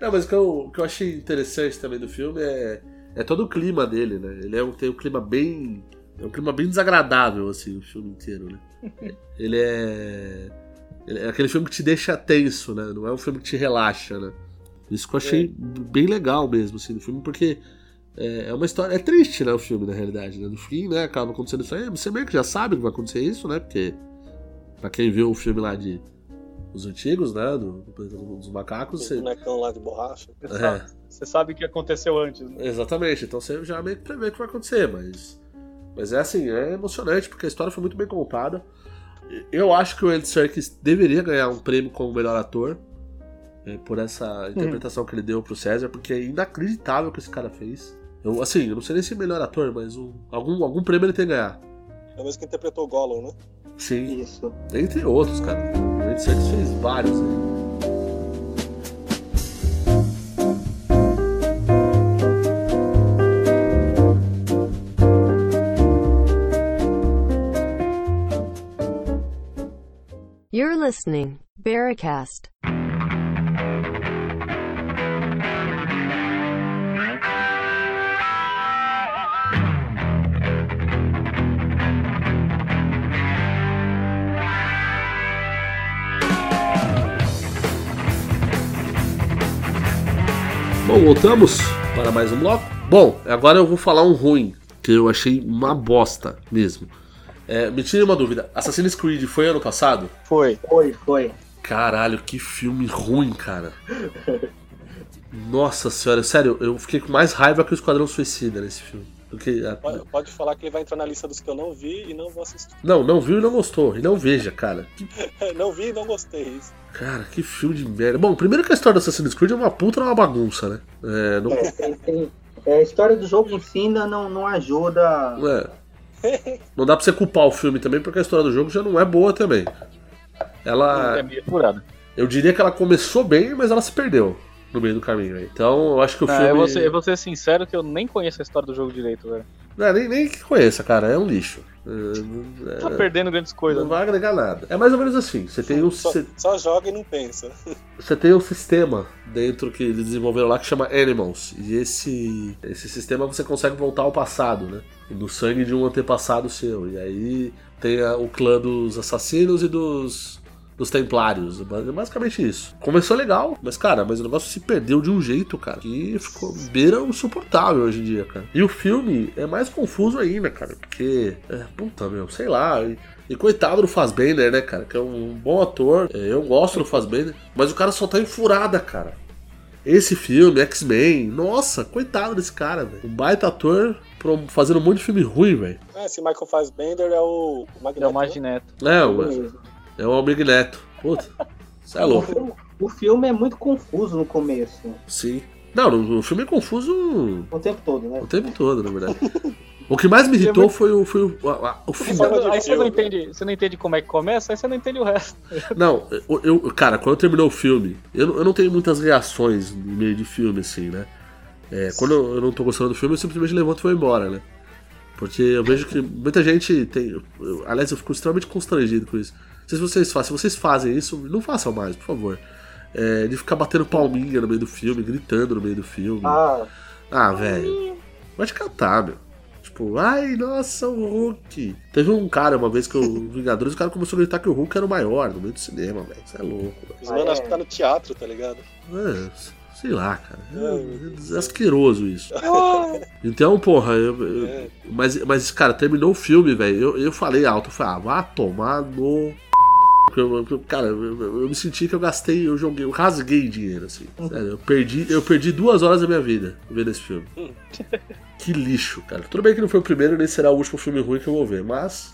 Não, mas o que eu, o que eu achei interessante também do filme é, é todo o clima dele, né? Ele é um, tem um clima bem. É um clima bem desagradável, assim, o filme inteiro, né? (laughs) Ele é. ele é aquele filme que te deixa tenso, né? Não é um filme que te relaxa, né? Isso que eu achei bem legal mesmo, assim, do filme, porque é, é uma história. É triste, né? O filme, na realidade, né? No fim, né? Acaba acontecendo isso aí. Você meio que já sabe que vai acontecer isso, né? Porque. Pra quem viu o filme lá de. Os antigos, né? Do, do dos Macacos, O você. bonecão lá de borracha. Você, É. sabe, você sabe o que aconteceu antes, né? Exatamente, então você já meio que prevê o que vai acontecer, mas. Mas é assim, é emocionante, porque a história foi muito bem contada. Eu acho que o Andy Serkis deveria ganhar um prêmio como melhor ator. é, por essa interpretação que ele deu pro César, porque é inacreditável o que esse cara fez. Eu, assim, eu não sei nem se é melhor ator, mas um- algum, algum prêmio ele tem que ganhar. É o mesmo que interpretou o Gollum, né? Sim, Isso. entre outros, cara. O Andy Serkis fez vários aí. Listening, Barricast. Bom, voltamos. Para mais um bloco. Bom, agora eu vou falar um ruim, que eu achei uma bosta mesmo. É, me tire uma dúvida. Assassin's Creed foi ano passado? Foi. Foi, foi. Caralho, que filme ruim, cara. Nossa senhora, sério, eu fiquei com mais raiva que o Esquadrão Suicida nesse filme. A- Pode, pode falar que ele vai entrar na lista dos que eu não vi e não vou assistir. Não, não viu e não gostou. E não veja, cara. (laughs) Não vi e não gostei. Isso. cara, que filme de merda. Bom, primeiro que a história do Assassin's Creed é uma puta, é uma bagunça, né? É, não, É, tem- tem- é, a história do jogo em si ainda não, não ajuda. é. (laughs) Não dá pra você culpar o filme também, porque a história do jogo já não é boa também. Ela. É meio furada. Eu diria que ela começou bem, mas ela se perdeu no meio do caminho aí. Então eu acho que o Ah, filme. eu, vou ser, eu vou ser sincero que eu nem conheço a história do jogo direito, velho. Não, nem, nem que conheça, cara, é um lixo. É, Tá perdendo grandes coisas. não vai agregar nada. É mais ou menos assim. Você tem um, Só, você, só joga e não pensa. (laughs) você tem um sistema dentro que eles desenvolveram lá que chama Animals. E esse, esse sistema você consegue voltar ao passado, né? No sangue de um antepassado seu. E aí tem a- o clã dos assassinos e dos. Dos Templários, é basicamente isso. Começou legal, mas cara, mas o negócio se perdeu de um jeito, cara, que ficou beira insuportável hoje em dia, cara. E o filme é mais confuso ainda, cara, porque, é, puta meu, sei lá, e, e coitado do Fassbender, né, cara, que é um bom ator, é, eu gosto do Fassbender, mas o cara só tá em furada, cara. Esse filme, X-Men, nossa, coitado desse cara, velho. Um baita ator fazendo um monte de filme ruim, velho. Ah, esse Michael Fassbender é o, o Magneto. É o né? Magineto. É, o-. é o Almig Neto. Puta, você é O louco. filme, o filme é muito confuso no começo. Sim. Não, o filme é confuso O tempo todo, né? o tempo todo, na verdade. O que mais me irritou foi o, foi o, a- a- o. Forma você, de aí você não entende, você não entende como é que começa, aí você não entende o resto. (laughs) Não, eu, eu- cara, quando terminou o filme, eu, não- eu não tenho muitas reações no meio de filme, assim, né? É, quando eu, eu não tô gostando do filme, eu simplesmente levanto e vou embora, né? Porque eu vejo que muita gente tem. eu- aliás, eu fico extremamente constrangido com isso. Não sei se vocês fazem. Se vocês fazem isso, não façam mais, por favor. É, de ficar batendo palminha no meio do filme, gritando no meio do filme. Ah, Ah, velho. Vai te catar, meu. Tipo, ai, nossa, o Hulk. Teve um cara uma vez que o (laughs) Vingadores, o cara começou a gritar que o Hulk era o maior no meio do cinema, velho. Isso é louco, velho. Os mano, acho que tá no teatro, tá ligado? É, sei lá, cara. Deus. É asqueroso isso. (laughs) Então, porra, eu, eu- É. mas, mas, cara, terminou o filme, velho. Eu, eu falei alto, eu falei, ah, vá tomar no. Eu- eu- Cara, eu, eu- eu me senti que eu gastei, eu joguei, eu rasguei dinheiro, assim. Sério, eu perdi, eu perdi duas horas da minha vida vendo esse filme. (laughs) Que lixo, cara. Tudo bem que não foi o primeiro nem será o último filme ruim que eu vou ver, mas.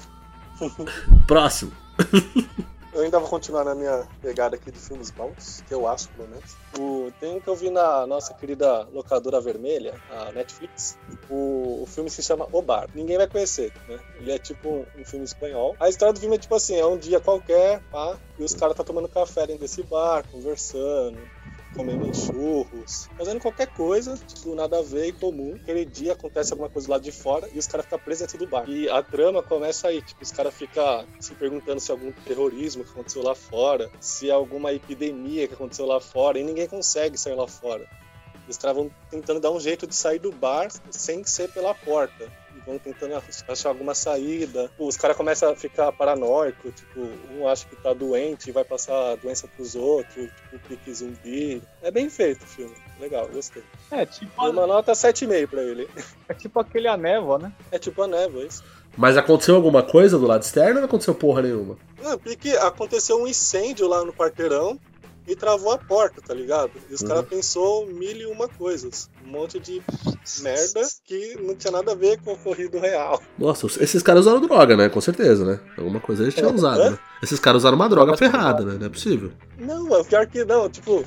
(laughs) Próximo. (laughs) Eu ainda vou continuar na minha pegada aqui de filmes bons, que eu acho, pelo menos. O, tem um que eu vi na nossa querida locadora vermelha, a Netflix. O, o filme se chama O Bar. Ninguém vai conhecer, né? Ele é tipo um, um filme espanhol. A história do filme é tipo assim, é um dia qualquer, pá, e os caras tá tomando café dentro desse bar, conversando, comendo churros, fazendo qualquer coisa, tipo, nada a ver e comum. Aquele dia acontece alguma coisa lá de fora e os caras ficam presos dentro do bar. E a trama começa aí, tipo, os caras ficam se perguntando se algum terrorismo que aconteceu lá fora, se alguma epidemia que aconteceu lá fora, e ninguém consegue sair lá fora. Caras vão tentando dar um jeito de sair do bar sem ser pela porta. E vão tentando ach- achar alguma saída. Os caras começam a ficar paranoico, tipo, um acha que tá doente e vai passar a doença pros outros, tipo, pique zumbi. É bem feito o filme. Legal, gostei. É tipo, uma nota 7,5 pra ele. é tipo aquele a névoa, né? É tipo a névoa, isso. Mas aconteceu alguma coisa do lado externo ou não aconteceu porra nenhuma? Não, porque aconteceu um incêndio lá no quarteirão e travou a porta, tá ligado? E os Uhum. caras pensou mil e uma coisas. Um monte de merda que não tinha nada a ver com o ocorrido real. Nossa, esses caras usaram droga, né? Com certeza, né? Alguma coisa eles tinham usado, né? Esses caras usaram uma droga ferrada, né? Não é possível. Não, mano, pior que não, tipo,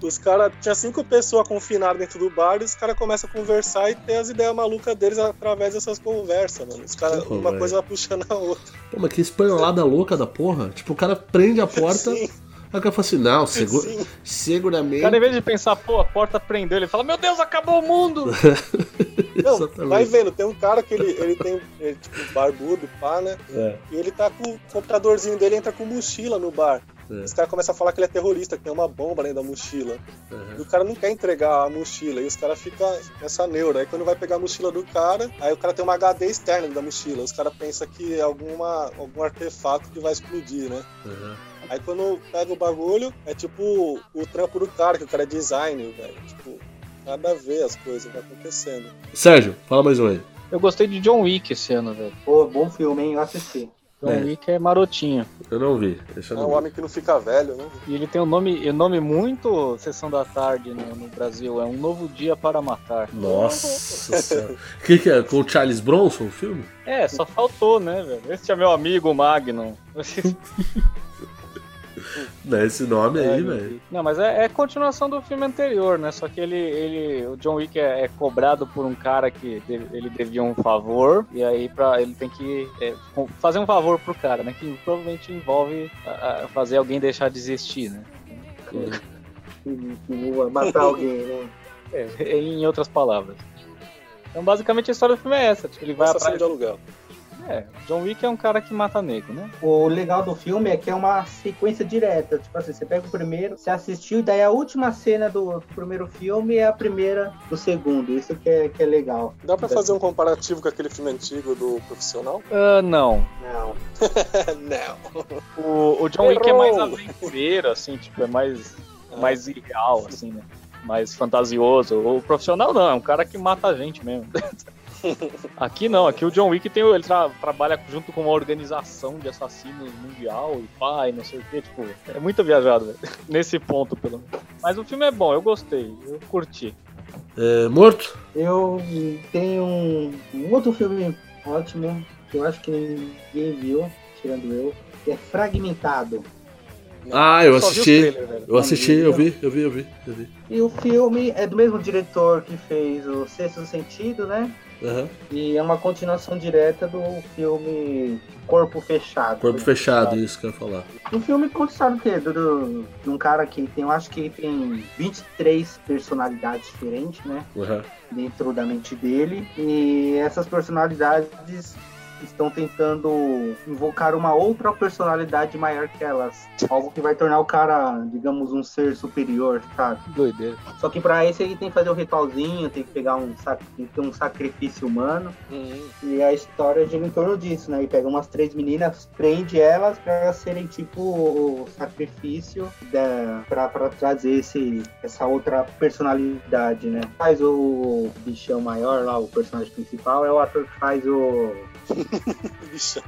os caras. Tinha cinco pessoas confinadas dentro do bar e os caras começam a conversar e ter as ideias malucas deles através dessas conversas, mano. Os caras, uma velho. coisa vai puxando a outra. Pô, mas que espanholada louca da porra. Tipo, o cara prende a (laughs) porta, Sim, aí o cara fala assim, não, segura, sim. O seguramente. cara, em vez de pensar, pô, a porta prendeu, ele fala, meu Deus, acabou o mundo! (laughs) Não, vai vendo, tem um cara que ele, ele tem, ele, tipo, barbudo, pá, né? É, E ele tá com o computadorzinho dele, entra com mochila no bar. é, Os caras começam a falar que ele é terrorista, que tem uma bomba dentro da mochila. E é. o cara não quer entregar a mochila, e os caras ficam nessa neura. Aí quando vai pegar a mochila do cara, aí o cara tem uma HD externa da mochila. Os caras pensam que é alguma, algum artefato que vai explodir, né? Uhum. Aí quando pega o bagulho, é tipo o trampo do cara, que o cara é designer, velho. Tipo, nada a ver as coisas que acontecendo. Sérgio, fala mais um aí. Eu gostei de John Wick esse ano, velho. Pô, bom filme, hein? Eu assisti. John É. Wick é marotinho. Eu não vi. Deixa eu É não um ver. homem que não fica velho, né? E ele tem um nome, um nome muito Sessão da Tarde no, no Brasil. É Um Novo Dia para Matar. Nossa senhora. O que, que é? Com o Charles Bronson o filme? É, só faltou, né, velho? Esse é meu amigo, o Magnum. (laughs) (laughs) Não, esse nome aí, É, velho. Não, mas é, é continuação do filme anterior, né? Só que ele, ele o John Wick é, é cobrado por um cara que deve- ele devia um favor e aí para ele tem que é, fazer um favor pro cara, né? Que provavelmente envolve a- a fazer alguém deixar de existir, né? Matar alguém, né? É, em outras palavras. Então, basicamente a história do filme é essa. Tipo, ele vai Assassino atrás. de aluguel. É, John Wick é um cara que mata nego, né? O legal do filme é que é uma sequência direta. Tipo assim, você pega o primeiro, você assistiu, e daí a última cena do primeiro filme é a primeira do segundo. Isso que é, que é legal. Dá pra fazer um comparativo com aquele filme antigo do profissional? Ah, não. Não. (laughs) não. O, o John Wick é Errou. mais aventureiro, assim, tipo, é mais, mais irreal, assim, né? Mais fantasioso. O profissional não, é um cara que mata a gente mesmo. (laughs) aqui não, aqui o John Wick tem, ele tra- trabalha junto com uma organização de assassinos mundial e pai, não sei o que, tipo, é muito viajado, velho. Nesse ponto, pelo menos. Mas o filme é bom, eu gostei, eu curti. É, morto? Eu tenho um, um outro filme ótimo, que eu acho que ninguém viu, tirando eu, que é Fragmentado. Ah, eu assisti. trailer, velho. Eu assisti, eu vi, eu vi, eu vi, eu vi. E o filme é do mesmo diretor que fez o Sexto Sentido, né? Aham. E é uma continuação direta do filme Corpo Fechado. Corpo fechado, isso que eu ia falar. O filme história do quê? Do, do- de um cara que tem, eu acho que tem 23 personalidades diferentes, né? Aham. Dentro da mente dele. E essas personalidades estão tentando invocar uma outra personalidade maior que elas. Algo que vai tornar o cara, digamos, um ser superior, sabe? Doideira. Só que pra isso ele tem que fazer o ritualzinho, tem que pegar um, tem que ter um sacrifício humano. Uhum. E a história gira em torno disso, né? E pega umas três meninas, prende elas pra elas serem tipo o sacrifício da, pra, pra trazer esse, essa outra personalidade, né? Faz o bichão maior lá, o personagem principal, é o ator que faz o. (laughs) Bichão.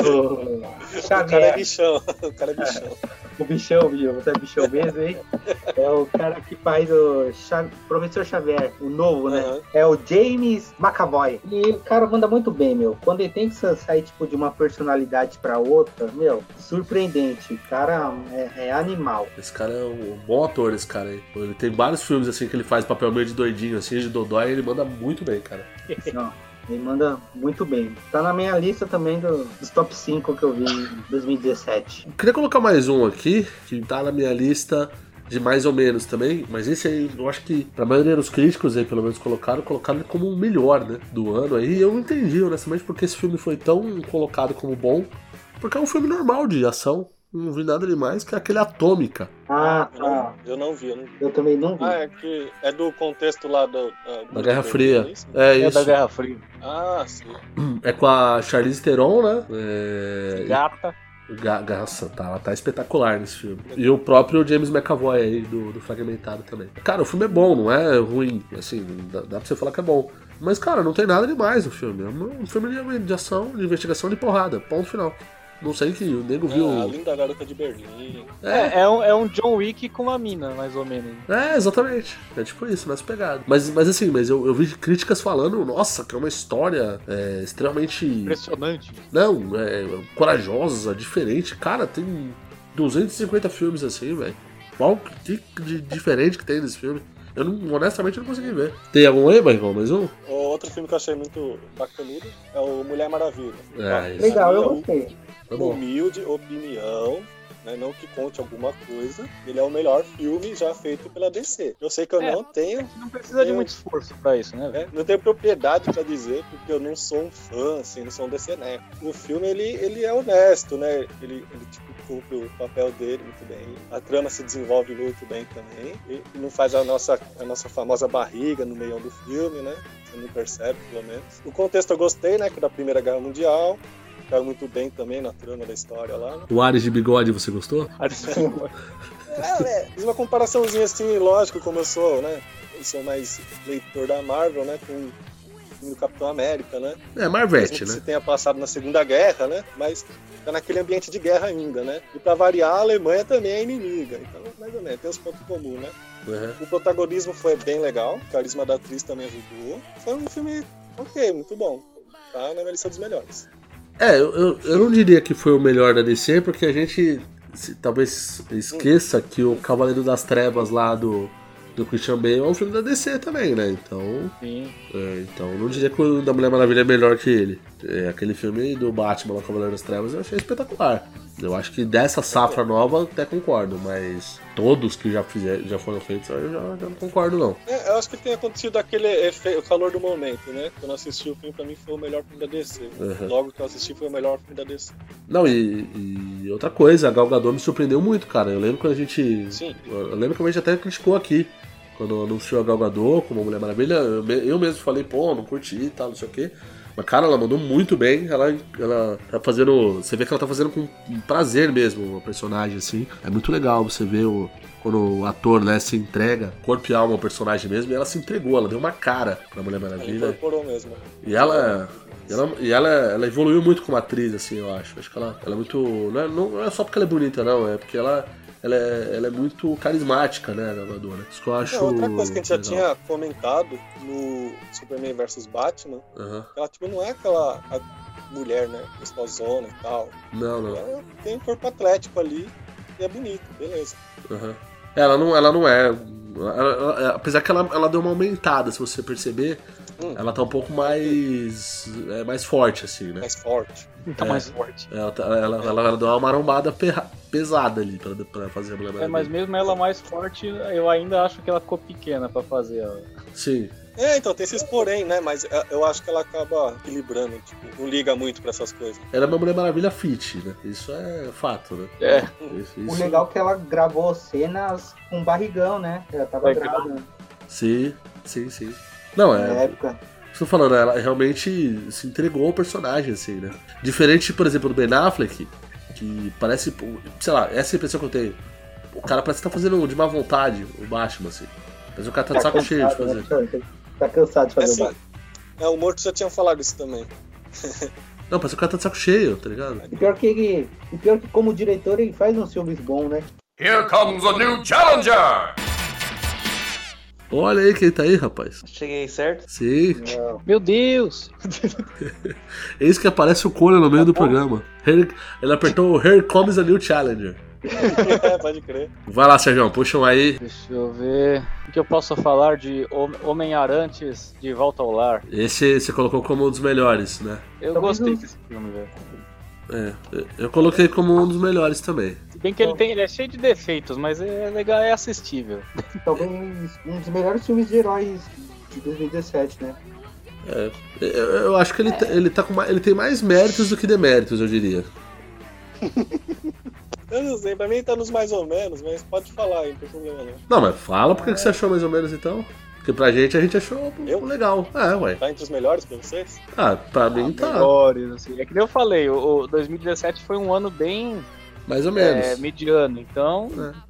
O, O cara é bichão. O cara é bichão. o bichão, viu? Você é bichão mesmo, hein? É o cara que faz o Xa- Professor Xavier, o novo, né? Aham. É o James McAvoy. E o cara manda muito bem, meu. Quando ele tem que sa- sair, tipo, de uma personalidade pra outra, meu, surpreendente. O cara é, é animal. Esse cara é um bom ator, esse cara aí. Ele tem vários filmes assim que ele faz papel meio de doidinho, assim, de dodói, e ele manda muito bem, cara. Ó, ele manda muito bem. Tá na minha lista também do- dos top 5 que eu vi em 2017. Eu queria colocar mais um aqui, que tá na minha lista de mais ou menos também, mas esse aí eu acho que pra maioria dos críticos aí, pelo menos colocaram, colocaram ele como o melhor, né, do ano aí. E eu não entendi, honestamente, porque esse filme foi tão colocado como bom, porque é um filme normal de ação, não vi nada demais, que é aquele Atômica. Ah, Eu não, tá. eu não vi, eu não vi. Eu também não vi. Ah, é que é do contexto lá do, ah, Da do- Guerra do- Fria. isso? É É isso. da Guerra Fria. Ah, sim. (clears throat) É com a Charlize Theron, né? É... Gata. Ga- Nossa, tá, ela tá espetacular nesse filme. E o próprio James McAvoy aí, do, do Fragmentado também. Cara, o filme é bom, não é ruim, assim, dá, dá pra você falar que é bom. Mas, cara, não tem nada demais no filme. É um filme de, de ação, de investigação de porrada, ponto final. Não sei que o nego viu. Ah, a linda garota de Berlim. É, É, é um, é um John Wick com uma mina, mais ou menos. é, exatamente. É tipo isso, nessa pegada. Mas, mas assim, mas eu, eu vi críticas falando, nossa, que é uma história é, extremamente. Impressionante. Não, é corajosa, diferente. Cara, tem 250 filmes assim, velho. Qual que que de diferente que tem nesse filme? Eu não, honestamente não consegui ver. Tem algum aí, Michael? Mais um? Outro filme que eu achei muito bacanudo é o Mulher Maravilha. É, isso. Legal, eu gostei. Tá bom. humilde opinião, né, não que conte alguma coisa, ele é o melhor filme já feito pela DC. Eu sei que eu É. não tenho Não precisa de Eu- muito esforço pra isso, né, né, não tenho propriedade pra dizer, porque eu não sou um fã, assim, não sou um DC né. O filme, ele, ele é honesto, né? Ele, ele tipo, cumpre o papel dele muito bem. A trama se desenvolve muito bem também. E e não faz a nossa, a nossa famosa barriga no meio do filme, né? Você não percebe, pelo menos. O contexto eu gostei, né? Que é da Primeira Guerra Mundial. Caiu muito bem também na trama da história lá, né? O Ares de bigode, você gostou? (laughs) É, é, fiz uma comparaçãozinha assim, lógico, como eu sou, né? sou mais leitor da Marvel, né? Com o do Capitão América, né? É, Marvete, que né? se tenha passado na Segunda Guerra, né? Mas tá naquele ambiente de guerra ainda, né? E pra variar, a Alemanha também é inimiga. Então, mais ou menos, tem os pontos comuns, né? Uhum. O protagonismo foi bem legal, o carisma da atriz também ajudou. Foi um filme ok, muito bom. Tá na minha lista dos melhores. É, eu, eu, não diria que foi o melhor da DC, porque a gente se- talvez esqueça que o Cavaleiro das Trevas lá do, do Christian Bale é um filme da DC também, né? Então, Sim. é, então não diria que o da Mulher Maravilha é melhor que ele. É, aquele filme do Batman, o Cavaleiro das Trevas, eu achei espetacular. Eu acho que dessa safra nova até concordo, mas todos que já, fizer, já foram feitos eu já, já não concordo, não. É, eu acho que tem acontecido aquele efeito, o calor do momento, né? Quando eu assisti o filme, pra mim foi o melhor filme da DC. Uhum. Logo que eu assisti, foi o melhor filme da DC. Não, e, e outra coisa, a Gal Gadot me surpreendeu muito, cara. Eu lembro quando a gente. Sim. Eu lembro que a gente até criticou aqui. Quando anunciou a Gal Gadot como Mulher Maravilha, eu, me- eu mesmo falei, pô, não curti e tal, não sei o quê. Mas, cara, ela mandou muito bem. Ela, ela tá fazendo. Você vê que ela tá fazendo com prazer mesmo o personagem, assim. É muito legal você ver o. Quando o ator, né, se entrega, corpo e alma ao personagem mesmo, e ela se entregou, ela deu uma cara pra Mulher Ela Maravilha. incorporou mesmo. E ela. E ela, e ela, ela evoluiu muito como atriz, assim, eu acho. Acho que ela, ela é muito. Não é, não é só porque ela é bonita, não, é porque ela, ela, é, ela é muito carismática, né, a. Isso que eu acho. Não, outra coisa que a gente já legal. tinha comentado no Superman vs Batman, Aham. ela tipo não é aquela a mulher, né? Gostosona e tal. Não, não. Ela tem um corpo atlético ali e é bonito, beleza. Aham. Ela não, ela não é. ela- ela- ela- apesar que ela, ela deu uma aumentada, se você perceber, Hum. ela tá um pouco mais. É, mais forte, assim, né? Mais forte. Tá É. mais forte. Ela, tá- ela, ela, ela deu uma marombada pesada ali pra, pra fazer a Mulher É, Maravilha. mas mesmo ela mais forte, eu ainda acho que ela ficou pequena pra fazer. ó. Sim. É, então tem esses porém, né? Mas é, eu acho que ela acaba equilibrando, tipo, não liga muito pra essas coisas. Ela é uma Mulher Maravilha fit, né? Isso é fato, né? É. Isso, O isso- legal é que ela gravou cenas com barrigão, né? Ela tava grávida Sim, sim, sim. Não, na é. época. Estou falando, ela realmente se entregou ao personagem, assim, né? Diferente, por exemplo, do Ben Affleck, que parece. Sei lá, essa é a impressão que eu tenho. O cara parece que tá fazendo de má vontade o Batman, assim. Mas o cara tá de saco cheio de fazer. né? Tá cansado de É fazer o assim, é, o Morto já tinha falado isso também. Não, parece que o cara tá de saco cheio, tá ligado? O pior que ele, o pior que como diretor ele faz uns filmes bons, né? Here comes a new challenger! Olha aí quem tá aí, rapaz. Cheguei certo? Sim. Meu Deus! (laughs) Eis que aparece o Conan no meio do programa. Here- Ele apertou o Here Comes a New Challenger. é, (laughs) pode crer. Vai lá, Sérgio, puxa um aí. Deixa eu ver. O que eu posso falar de Hom- Homem-Arantes de Volta ao Lar? Esse você colocou como um dos melhores, né? Eu Talvez gostei desse filme, velho. É, eu- coloquei como um dos melhores também. Se bem que ele, tem, ele é cheio de defeitos, mas é legal, é assistível. (laughs) Talvez um dos melhores filmes de heróis de 2017, né? É, eu, eu acho que ele, tá- ele, tá com mais- ele tem mais méritos do que deméritos, eu diria. (laughs) Eu não sei, pra mim tá nos mais ou menos, mas pode falar aí, não tem problema não. Não, mas fala por que que você achou mais ou menos então. Porque pra gente a gente achou Eu? legal. É, ué. Tá entre os melhores pra vocês? Ah, pra mim tá. Melhores, assim. É que nem eu falei, o, o 2017 foi um ano bem Mais ou menos. é, mediano. Então,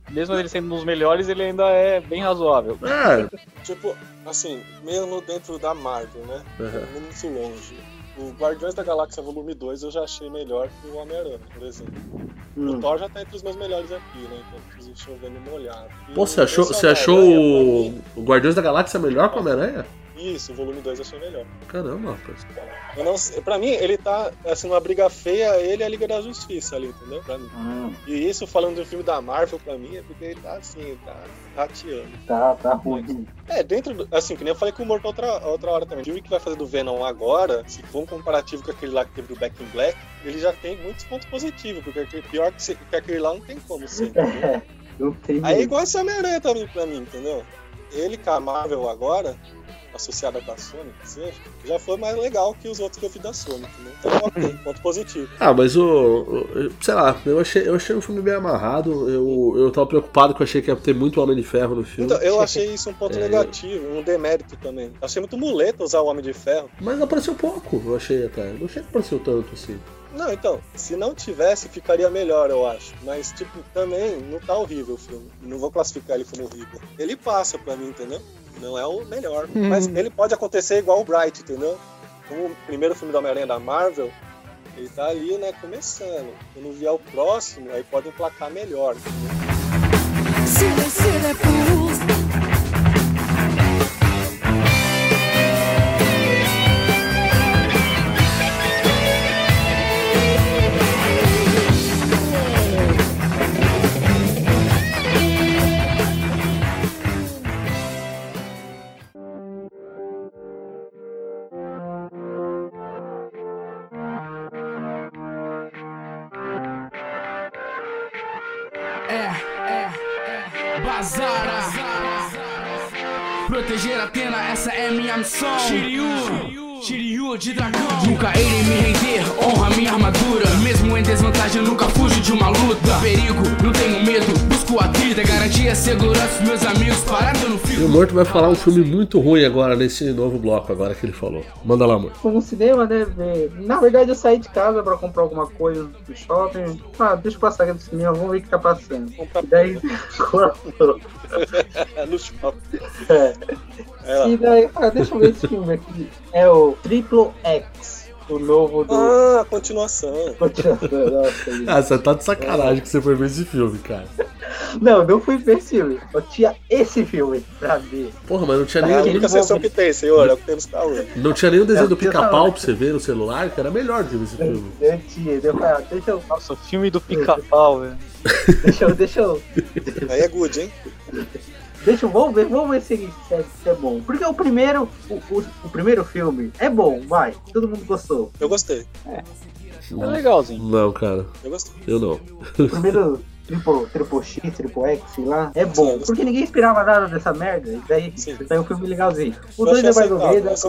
É. mesmo ele sendo um dos melhores, ele ainda é bem razoável. É, Tipo, assim, mesmo dentro da Marvel, né? Indo Muito longe. O Guardiões da Galáxia Volume 2 eu já achei melhor que o Homem-Aranha, por exemplo. O Hum. Thor já tá entre os meus melhores aqui, né? Então preciso chovendo molhado. Pô, você achou, você achou o, o Guardiões da Galáxia melhor que o Homem-Aranha? Isso, o volume 2 eu achei melhor. Caramba, rapaz. Eu não, pra mim, ele tá, assim, numa briga feia, ele e a Liga da Justiça ali, entendeu? Pra mim. Hum, E isso, falando do filme da Marvel, pra mim, é porque ele tá assim, tá rateando. tá, tá ruim. É, dentro do, Assim, que nem eu falei com o Morto outra, outra hora também. O filme que vai fazer do Venom agora, se for um comparativo com aquele lá que teve do Back in Black, ele já tem muitos pontos positivos, porque aquele- pior que, que aquele lá não tem como ser, (laughs) entendeu? É, não tem Aí é igual esse Homem-Aranha também pra mim, entendeu? Ele com a Marvel agora, associada com a Sony, que seja, já foi mais legal que os outros que eu fiz da Sony, entendeu? Então, ok, ponto positivo. Ah, mas o. Sei lá, eu achei, eu achei o filme bem amarrado. Eu, eu tava preocupado que eu achei que ia ter muito Homem de Ferro no filme. Então, eu achei isso um ponto (laughs) É, negativo, um demérito também. Achei muito muleta usar o Homem de Ferro. Mas apareceu pouco, eu achei até. Não achei que apareceu tanto assim. Não, então, se não tivesse, ficaria melhor, eu acho. Mas, tipo, também não tá horrível o filme. Não vou classificar ele como horrível. Ele passa pra mim, entendeu? Não é o melhor. Mas (laughs) ele pode acontecer igual o Bright, entendeu? Como o primeiro filme da Homem-Aranha da Marvel, ele tá ali, né, começando. Quando vier o próximo, aí pode emplacar melhor. entendeu? Proteger Atena, essa é minha missão. Shiryu, Shiryu de dragão. Nunca irei me render, honra minha armadura. Mesmo em desvantagem, nunca fujo de uma luta. Perigo, não tenho medo, busco a vida. Garantia segurança meus amigos, parado não E o. Morto vai falar um filme muito ruim agora, nesse novo bloco agora que ele falou. Manda lá, Morto. Fui no cinema, né? Na verdade, eu saí de casa pra comprar alguma coisa do shopping. Ah, deixa eu passar aqui do cinema, vamos ver o que tá passando. E daí. (laughs) (laughs) no shopping. É. É. E daí, ah, deixa eu ver esse filme aqui. É o Triple X, o novo do. Ah, continuação. (laughs) Nossa, gente. Ah, você tá de sacanagem que você foi ver esse filme, cara. Não, não fui ver esse filme. Eu tinha esse filme pra ver. Porra, mas não tinha É a nem, única sessão que tem, senhor. É o que temos pra hoje. não tinha nem o desenho É, do pica-pau pra você ver no celular, que era melhor do que esse filme. Eu tinha, eu falei, deixa eu. Nossa, o filme do pica-pau, velho. Deixa eu, deixa eu. Aí é good, hein? Deixa eu, vamos ver, vamos ver se, se é, se é bom. Porque o primeiro, o, o, o primeiro filme é bom, vai. Todo mundo gostou. Eu gostei. É legalzinho. Não, cara, Eu gostei. eu não. O primeiro Triple, triple X, Triple X, sei lá, é bom. Porque ninguém esperava nada dessa merda. E daí, Sim. é um filme legalzinho. O Eu 2 achei é mais ou menos.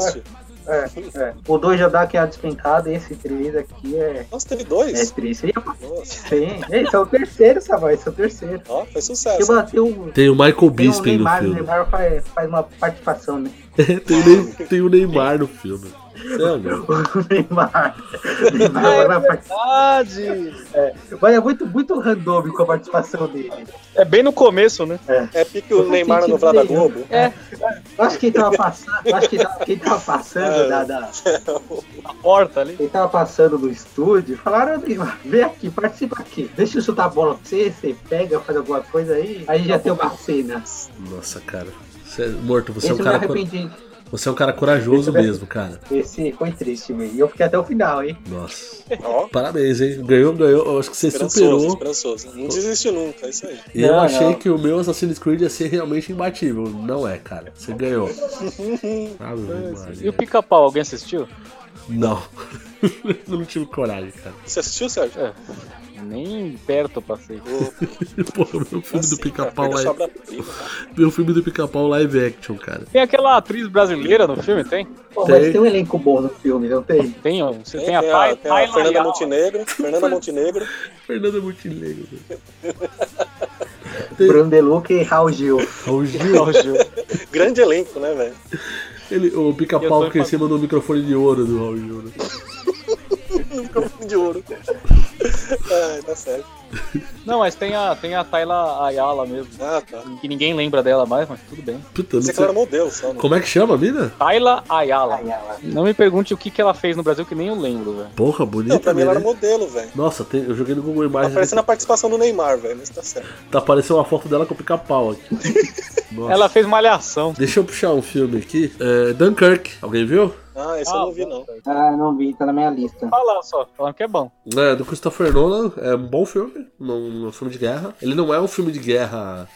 É, é. O 2 já dá aquela despencada, esse 3 aqui é, Nossa, teve é dois? triste. E, Nossa. Sim, esse é o terceiro, Savai, esse é o terceiro. Ó, foi Porque sucesso. bateu Tem o Michael Tem o Bisping no Neymar, o filme. Neymar faz, faz uma participação, né? (laughs) tem, o Ney- tem o Neymar no filme. (laughs) É. O Neymar. O Neymar vai participar. Verdade! Mas é muito, muito randômico a participação dele. É bem no começo, né? É pique o Neymar na sentido novela da. Globo. É, Eu acho que ele tava passando. eu acho que ele tava, passando da, da- a porta ali. Ele tava passando no estúdio, falaram, Neymar, vem aqui, participa aqui. Deixa eu chutar a bola pra você, você pega, faz alguma coisa aí. Aí já tem uma cena. Nossa, cara. Você é- Morto, você é Esse um eu me cara. arrependi. Você é um cara corajoso mesmo, cara. Esse foi triste, velho. E eu fiquei até o final, hein? Nossa. Parabéns, hein? Ganhou, ganhou. Eu acho que você esperançoso, superou. esperançoso. Não desiste nunca, é isso aí. Eu Não, achei não. que o meu Assassin's Creed ia ser realmente imbatível. Não é, cara. Você ganhou. (laughs) Ave E o pica-pau, alguém assistiu? Não. (laughs) Eu não tive coragem, cara. Você assistiu, Sérgio? É. Nem perto eu passei. (laughs) Porra, meu filme do Assim, pica-pau cara, pega live. cara. Meu filme do pica-pau live action, cara. Tem aquela atriz brasileira no filme, tem? Pô, Tem. mas tem um elenco bom no filme, não tem? Tem, ó, você Tem, tem, a, tem a, Thay- tem a Tayla Fernanda Ayala. Montenegro. Fernanda Montenegro. Fernanda Montenegro. (laughs) Bruno Deluca e Raul Gil. Raul Gil. (laughs) Ó, Gil. Grande elenco, né, velho? Ele, o pica-pau que em cima do microfone de ouro do Raul Gil. Né? Microfone de ouro. (laughs) Tá certo. Não, mas tem a, tem a Tayla Ayala mesmo. Ah, tá. Que ninguém lembra dela mais, mas tudo bem. Puta, não Você que ela era sei. modelo só, né? Como é que chama a mina? Tayla Ayala. Ayala. Não me pergunte o que, que ela fez no Brasil, que nem eu lembro, velho. Porra, Não, bonita pra mim ela era né? modelo, velho. Nossa, tem- eu joguei no Google Tá Imagens. parecendo a participação do Neymar, velho, mas tá certo. Tá aparecendo uma foto dela com o pica-pau aqui. (laughs) Nossa. Ela fez malhação. Deixa eu puxar um filme aqui. É, Dunkirk. Alguém viu? Ah, esse eu não vi, não. Ah, não vi, tá na minha lista. Fala só, falando que é bom. É, do Christopher Nolan. É um bom filme. Um, um filme de guerra. Ele não é um filme de guerra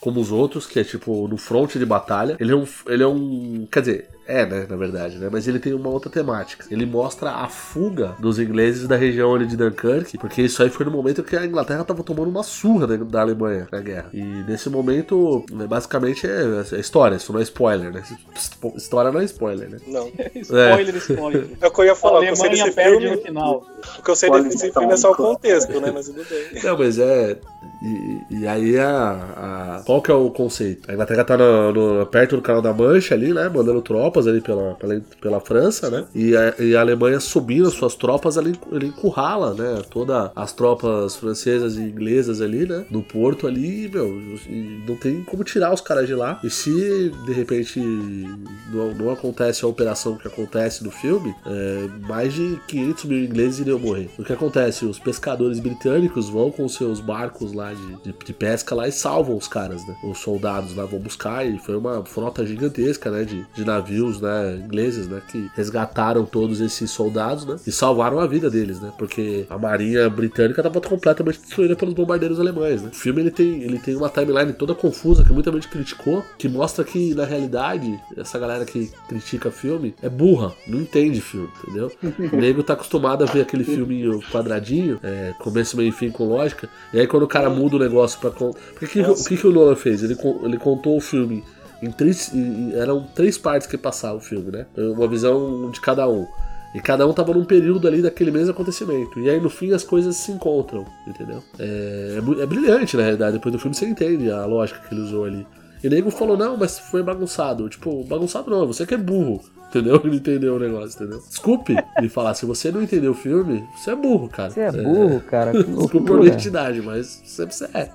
como os outros, que é tipo no fronte de batalha. Ele é um. Ele é um. Quer dizer. É, né, na verdade, né? Mas ele tem uma outra temática. Ele mostra a fuga dos ingleses da região ali de Dunkirk, porque isso aí foi no momento que a Inglaterra tava tomando uma surra da, da Alemanha na guerra. E nesse momento, né, basicamente, é, é história, isso não é spoiler, né? História não é spoiler, né? Não. (laughs) Spoiler, spoiler. É o que eu ia A falar, o sei Alemanha desse perde filme. no final. O que eu sei desse filme é só o contexto, né? Mas tudo bem. Não, mas é. E, e aí a, a- Qual que é o conceito? A Inglaterra tá no- no- perto do canal da Mancha ali, né? Mandando tropas ali pela, pela, pela França, né? E a, e a Alemanha subindo as suas tropas, ela, en- ele encurrala, né? Todas as tropas francesas e inglesas ali, né? No porto ali, meu, não tem como tirar os caras de lá. E se de repente não, não acontece a operação que acontece no filme, é, mais de 500 mil ingleses iriam morrer. O que acontece? Os pescadores britânicos vão com seus barcos lá de, de, de pesca lá e salvam os caras, né? Os soldados lá vão buscar e foi uma frota gigantesca, né? De, de navios, né? Ingleses, né? Que resgataram todos esses soldados, né? E salvaram a vida deles, né? Porque a marinha britânica estava completamente destruída pelos bombardeiros alemães, né? O filme ele tem, ele tem uma timeline toda confusa que muita gente criticou, que mostra que na realidade essa galera que critica filme é burra, não entende filme, entendeu? O (laughs) nego tá acostumado a ver aquele filminho quadradinho, é, começo, meio e fim com lógica, e aí quando o cara muda o negócio pra. con- Porque que, o que, que o Nolan fez? Ele, ele contou o filme em três. em- eram três partes que passavam o filme, né? Uma visão de cada um. E cada um tava num período ali daquele mesmo acontecimento. E aí no fim as coisas se encontram, entendeu? É, é é brilhante, na realidade. Depois do filme você entende a lógica que ele usou ali. E nego falou, não, mas foi bagunçado. Tipo, bagunçado não, você que é burro. (laughs) Entendeu? Ele entendeu o negócio, entendeu? Desculpe me falar, se você não entendeu o filme, você é burro, cara. Você é burro, cara. Que (laughs) Desculpa a honestidade, mas você, você é.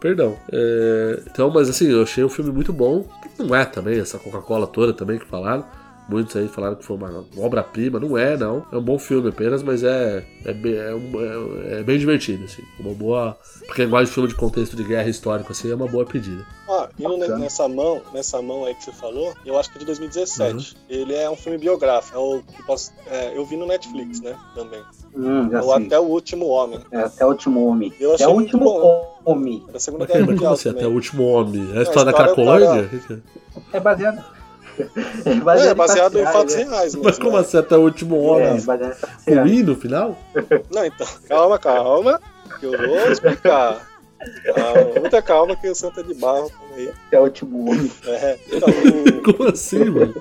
Perdão. É, então, mas assim, eu achei o filme muito bom. Não é também, essa Coca-Cola toda também que falaram. Muitos aí falaram que foi uma obra-prima. Não é, não. É um bom filme apenas, mas é, é, bem, é, um- é- é bem divertido, assim. Uma boa. Pra quem gosta de filme de contexto de guerra histórico, assim, é uma boa pedida. Ah, ne- Bacana. nessa mão, nessa mão aí que você falou, eu acho que é de 2017. Uhum. Ele é um filme biográfico. É o que posso- é, eu vi no Netflix, né? Também. Hum, já Ou sei. Até o Último Homem. É, até o último homem. Eu Até achei o muito último bom. homem. Da Segunda Mas, Guerra mas como Mundial assim, até o último homem? É a a história da história do Cracolândia? É baseado. É É, baseado, é baseado em fatos fatos reais, mesmo. Mas como né? assim, até o último homem? É. I no final? Não, então, calma, calma, que eu vou explicar. Calma, muita calma que o Santa de Barro tá aí. Até o último homem. É, então, o, (laughs) Como assim, mano?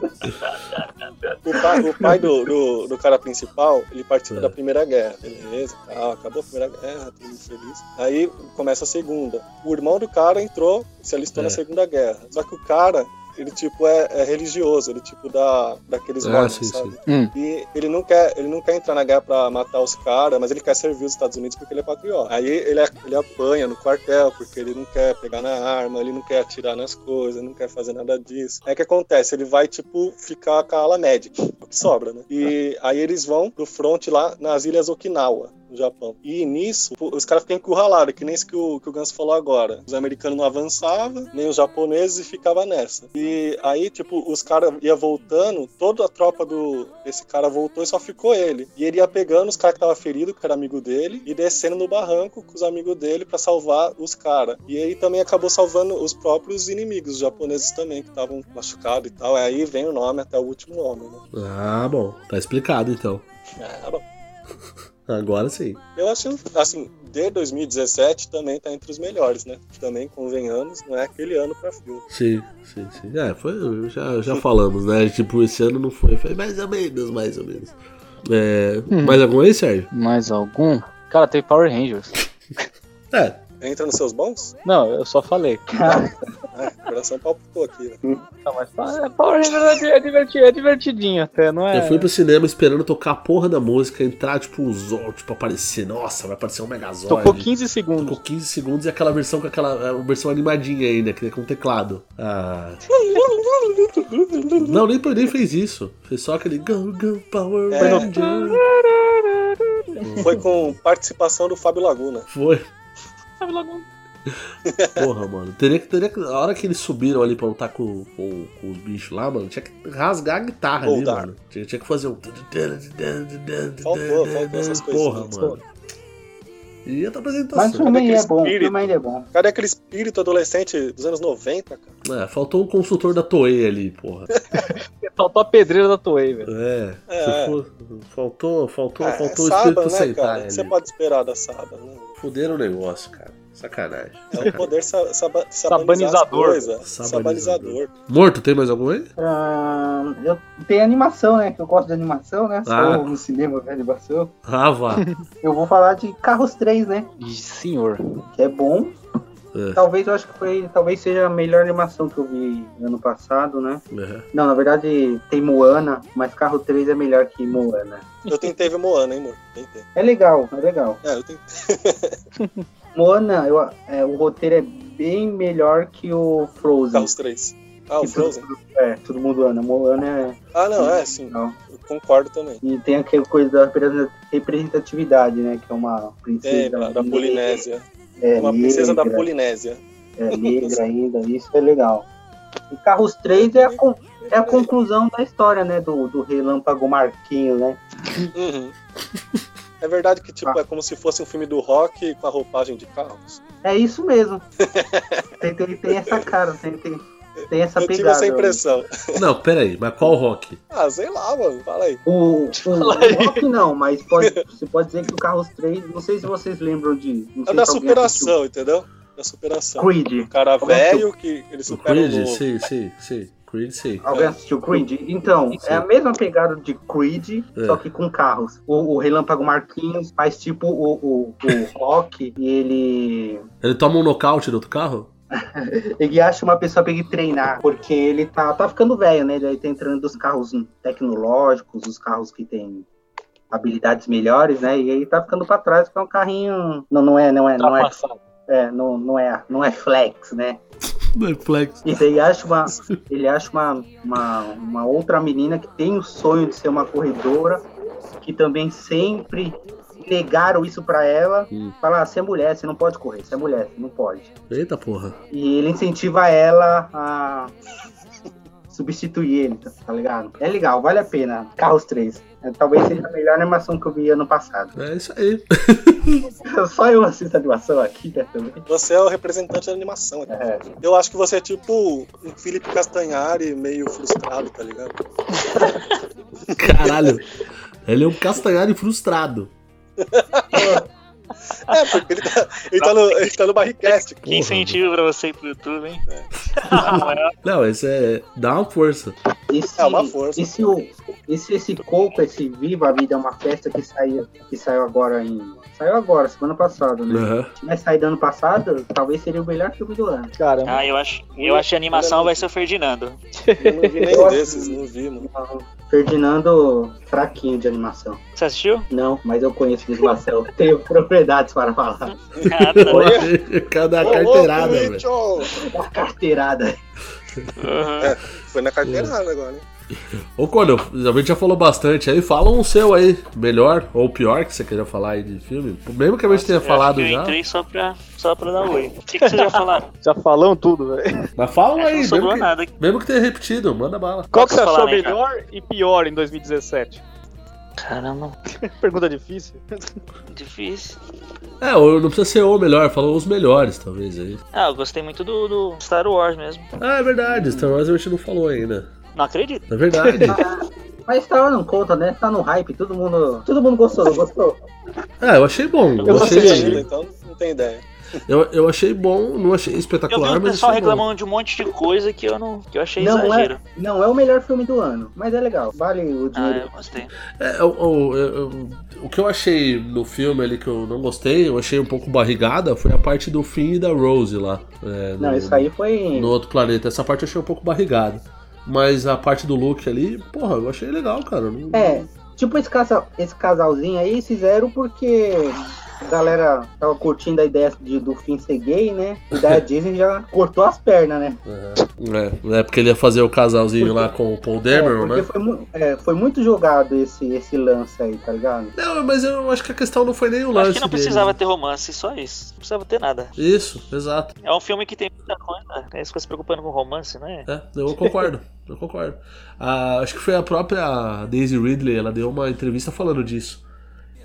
o pai, o pai do, do, do cara principal, ele participa É. da Primeira Guerra, beleza, tal, acabou a Primeira Guerra, todo mundo feliz. Aí começa a Segunda. O irmão do cara entrou, se alistou É. na Segunda Guerra. Só que o cara, ele tipo é, é religioso, ele tipo dá daqueles Ah, votos, sim, sabe? sim. Hum. E ele não quer, ele não quer entrar na guerra pra matar os caras, mas ele quer servir os Estados Unidos porque ele é patriota. Aí ele, ele apanha no quartel porque ele não quer pegar na arma, ele não quer atirar nas coisas, não quer fazer nada disso. Aí o que acontece? Ele vai, tipo, ficar com a ala médica, o que sobra, né? E aí eles vão pro front lá nas ilhas Okinawa, no Japão. E nisso, os caras ficam encurralados, que nem isso que o, que o Ganso falou agora. Os americanos não avançavam, nem os japoneses, e ficava nessa. E aí, tipo, os caras ia voltando, toda a tropa do desse cara voltou e só ficou ele. E ele ia pegando os caras que estavam feridos, que era amigo dele, e descendo no barranco com os amigos dele pra salvar os caras. E aí também acabou salvando os próprios inimigos, os japoneses também, que estavam machucados e tal. Aí vem o nome até o último homem, né? Ah, bom. Tá explicado, então. Ah, bom. (laughs) Agora sim. Eu acho, assim, de 2017 também tá entre os melhores, né? Também, convenhamos, não é aquele ano pra filme. Sim, sim, sim. É, foi, já, já falamos, né? Tipo, esse ano não foi. Foi mais ou menos, mais ou menos. É, Mais algum aí, Sérgio? Mais algum? Cara, teve Power Rangers. (laughs) É, Entra nos seus bons? Não, eu só falei. (laughs) É, o coração palpitou aqui, né? Não, mas é, Power Rangers é divertido, é divertidinho até, não é? eu fui pro cinema esperando tocar a porra da música, entrar, tipo, o Zord, tipo, aparecer. Nossa, vai aparecer um Megazord. Tocou 15 segundos. Tocou 15 segundos e aquela versão com aquela é, versão animadinha ainda, que é com teclado. Ah. Não, nem, nem fez isso. Fez só aquele Go Go Power É. Ranger. Foi com participação do Fábio Laguna. Foi. Porra, mano. Teria que, teria que. A hora que eles subiram ali pra lutar com, com, com os bichos lá, mano, tinha que rasgar a guitarra ali, Voltar. mano. Tinha, tinha que fazer um. Faltou, faltou essas Porra, coisinhas. mano. E a Mas o apresentação. filme é bom. O espírito. filme ainda é bom. Cadê aquele espírito adolescente dos anos 90, cara? É, faltou um consultor da Toei ali, porra. (laughs) Faltou a pedreira da Toei, velho. É. É. for- faltou, faltou, É, faltou o espírito né, sentar cara? O você ali. pode esperar da Saba, né? Fuderam o negócio, cara. Sacanagem. É o poder sa saba (laughs) Sabanizador. Sabanizador. Morto, tem mais algum aí? Ah, eu tenho animação, né? Que eu gosto de animação, né? Ah. Sou no cinema de animação. Ah, vá. Eu vou falar de Carros 3, né? Senhor. Que é bom. É. Talvez eu acho que foi. Talvez seja a melhor animação que eu vi ano passado, né? É. Não, na verdade tem Moana, mas Carro 3 é melhor que Moana. Eu tentei ver Moana, hein, amor? Tentei. É legal, é legal. É, eu tentei. (laughs) Moana, eu- é, o roteiro é bem melhor que o Frozen. Carros 3. Ah, o Frozen. todo- É, todo mundo ama. Moana é Ah, não, é, sim. legal. Eu concordo também. E tem aquela coisa da representatividade, né? Que é uma princesa É, da, da Polinésia. É, Uma princesa da negra, Polinésia. É, negra ainda, isso é legal. E Carros 3 é a, con- é a conclusão da história, né? Do, do Relâmpago Marquinho, né? Uhum. É verdade que, tipo, é como se fosse um filme do rock com a roupagem de carros. É isso mesmo. (laughs) tem, tem, tem essa cara, tem, tem, tem essa Eu tive pegada. essa impressão. Não, peraí, mas qual rock? Ah, sei lá, mano. Fala aí. O, o, (laughs) o Rock não, mas pode, você pode dizer que o Carros 3, não sei se vocês lembram de. Não É da superação, entendeu? Da superação. Creed. O cara Alguém velho que ele O supera o Creed? novo. Sim, sim, sim. Creed, sim. Alguém assistiu Creed? Então, é a mesma pegada de Creed, É. só que com carros. O, o Relâmpago Marquinhos faz tipo o, o, o (laughs) Rock e ele. Ele toma um nocaute do outro carro? (laughs) Ele acha uma pessoa pra ele treinar, porque ele tá, tá ficando velho, né? Ele tá entrando dos carros tecnológicos, os carros que tem habilidades melhores, né? E aí tá ficando pra trás, que é um carrinho. Não, não é, não é, não é, é, não, não é, não é flex, né? Flex. E daí acha uma, ele acha uma, uma, uma outra menina que tem o sonho de ser uma corredora, que também sempre negaram isso pra ela. Hum. Falar, você é mulher, você não pode correr, você é mulher, você não pode. Eita porra. E ele incentiva ela a (laughs) substituir ele, tá, tá ligado? É legal, vale a pena. Carros 3. É, talvez seja a melhor animação que eu vi ano passado. É isso aí. (laughs) Só eu assisto animação aqui, né, também. Você é o representante da animação. né? É. Eu acho que você é tipo um Felipe Castanhari meio frustrado, tá ligado? (laughs) Caralho. Ele é um castanhari frustrado. (laughs) É, porque ele tá, ele tá no, ele tá no Barricast. Que incentivo pra você ir pro YouTube, hein? (laughs) Não, esse é. Dá uma força. Esse, É uma força. Esse, o- esse, esse Coco, esse Viva a Vida é uma festa que saiu, que saiu agora em. Saiu agora, semana passada, né? Aham. Se tivesse saído ano passado, talvez seria o melhor filme do ano. Caramba. Ah, eu acho, eu acho que a animação vai ser o Ferdinando. Eu não vi nenhum desses, não vi, mano. Ferdinando, fraquinho de animação. Você assistiu? Não, mas eu conheço o Marcel. (laughs) Tenho propriedades para falar. Ah, tá. Cada carteirada, velho. Uma carteirada. Uhum. Foi na carteirada agora, hein? Ô, Conan, a gente já falou bastante aí. Fala um seu aí, melhor ou pior que você queira falar aí de filme. Mesmo que a gente tenha Eu falado que eu já. entrei só pra, só pra dar oi. O que, que vocês já falaram? (laughs) Já falamos tudo, velho. Mas fala que aí, não sobrou mesmo que, nada. mesmo que tenha repetido, manda bala. Qual que você achou falar, cara? melhor e pior em 2017? Caramba, (laughs) Pergunta difícil. difícil. É, não precisa ser o melhor, falou os melhores, talvez aí. Ah, eu gostei muito do, do Star Wars mesmo. Ah, é verdade, Star Wars a gente não falou ainda. Não acredito. É verdade. (laughs) Mas Star Wars não conta, né? Tá no hype, todo mundo. Todo mundo gostou, não gostou? ah, eu achei bom. Eu Eu não achei, ainda, então não tem ideia. eu, eu achei bom, não achei Eu vi espetacular, o mas pessoal achei bom. reclamando de um monte de coisa que eu não que eu achei Não exagero. é, não é o melhor filme do ano, mas é legal. Vale o Ah, dinheiro. eu gostei. É, o, o, eu- o que eu achei no filme ali que eu não gostei, eu achei um pouco barrigada, foi a parte do Finn e da Rose lá. é, não, no- isso aí foi. no outro planeta. Essa parte eu achei um pouco barrigada. Mas a parte do Luke ali, porra, eu achei legal, cara. É, tipo esse, esse casalzinho aí fizeram porque a galera tava curtindo a ideia de, do fim ser gay, né? E daí a (laughs) Disney já cortou as pernas, né? É, é porque ele ia fazer o casalzinho lá com o Paul É, Dameron, porque né? foi, é, foi muito jogado esse, esse lance aí, tá ligado? Não, mas eu acho que a questão não foi nem o Acho lance que não dele. precisava ter romance, só isso. Não precisava ter nada. Isso, exato. É um filme que tem muita coisa. É isso fica se preocupando com romance, né? É, eu concordo, eu concordo. Ah, acho que foi a própria Daisy Ridley, ela deu uma entrevista falando disso.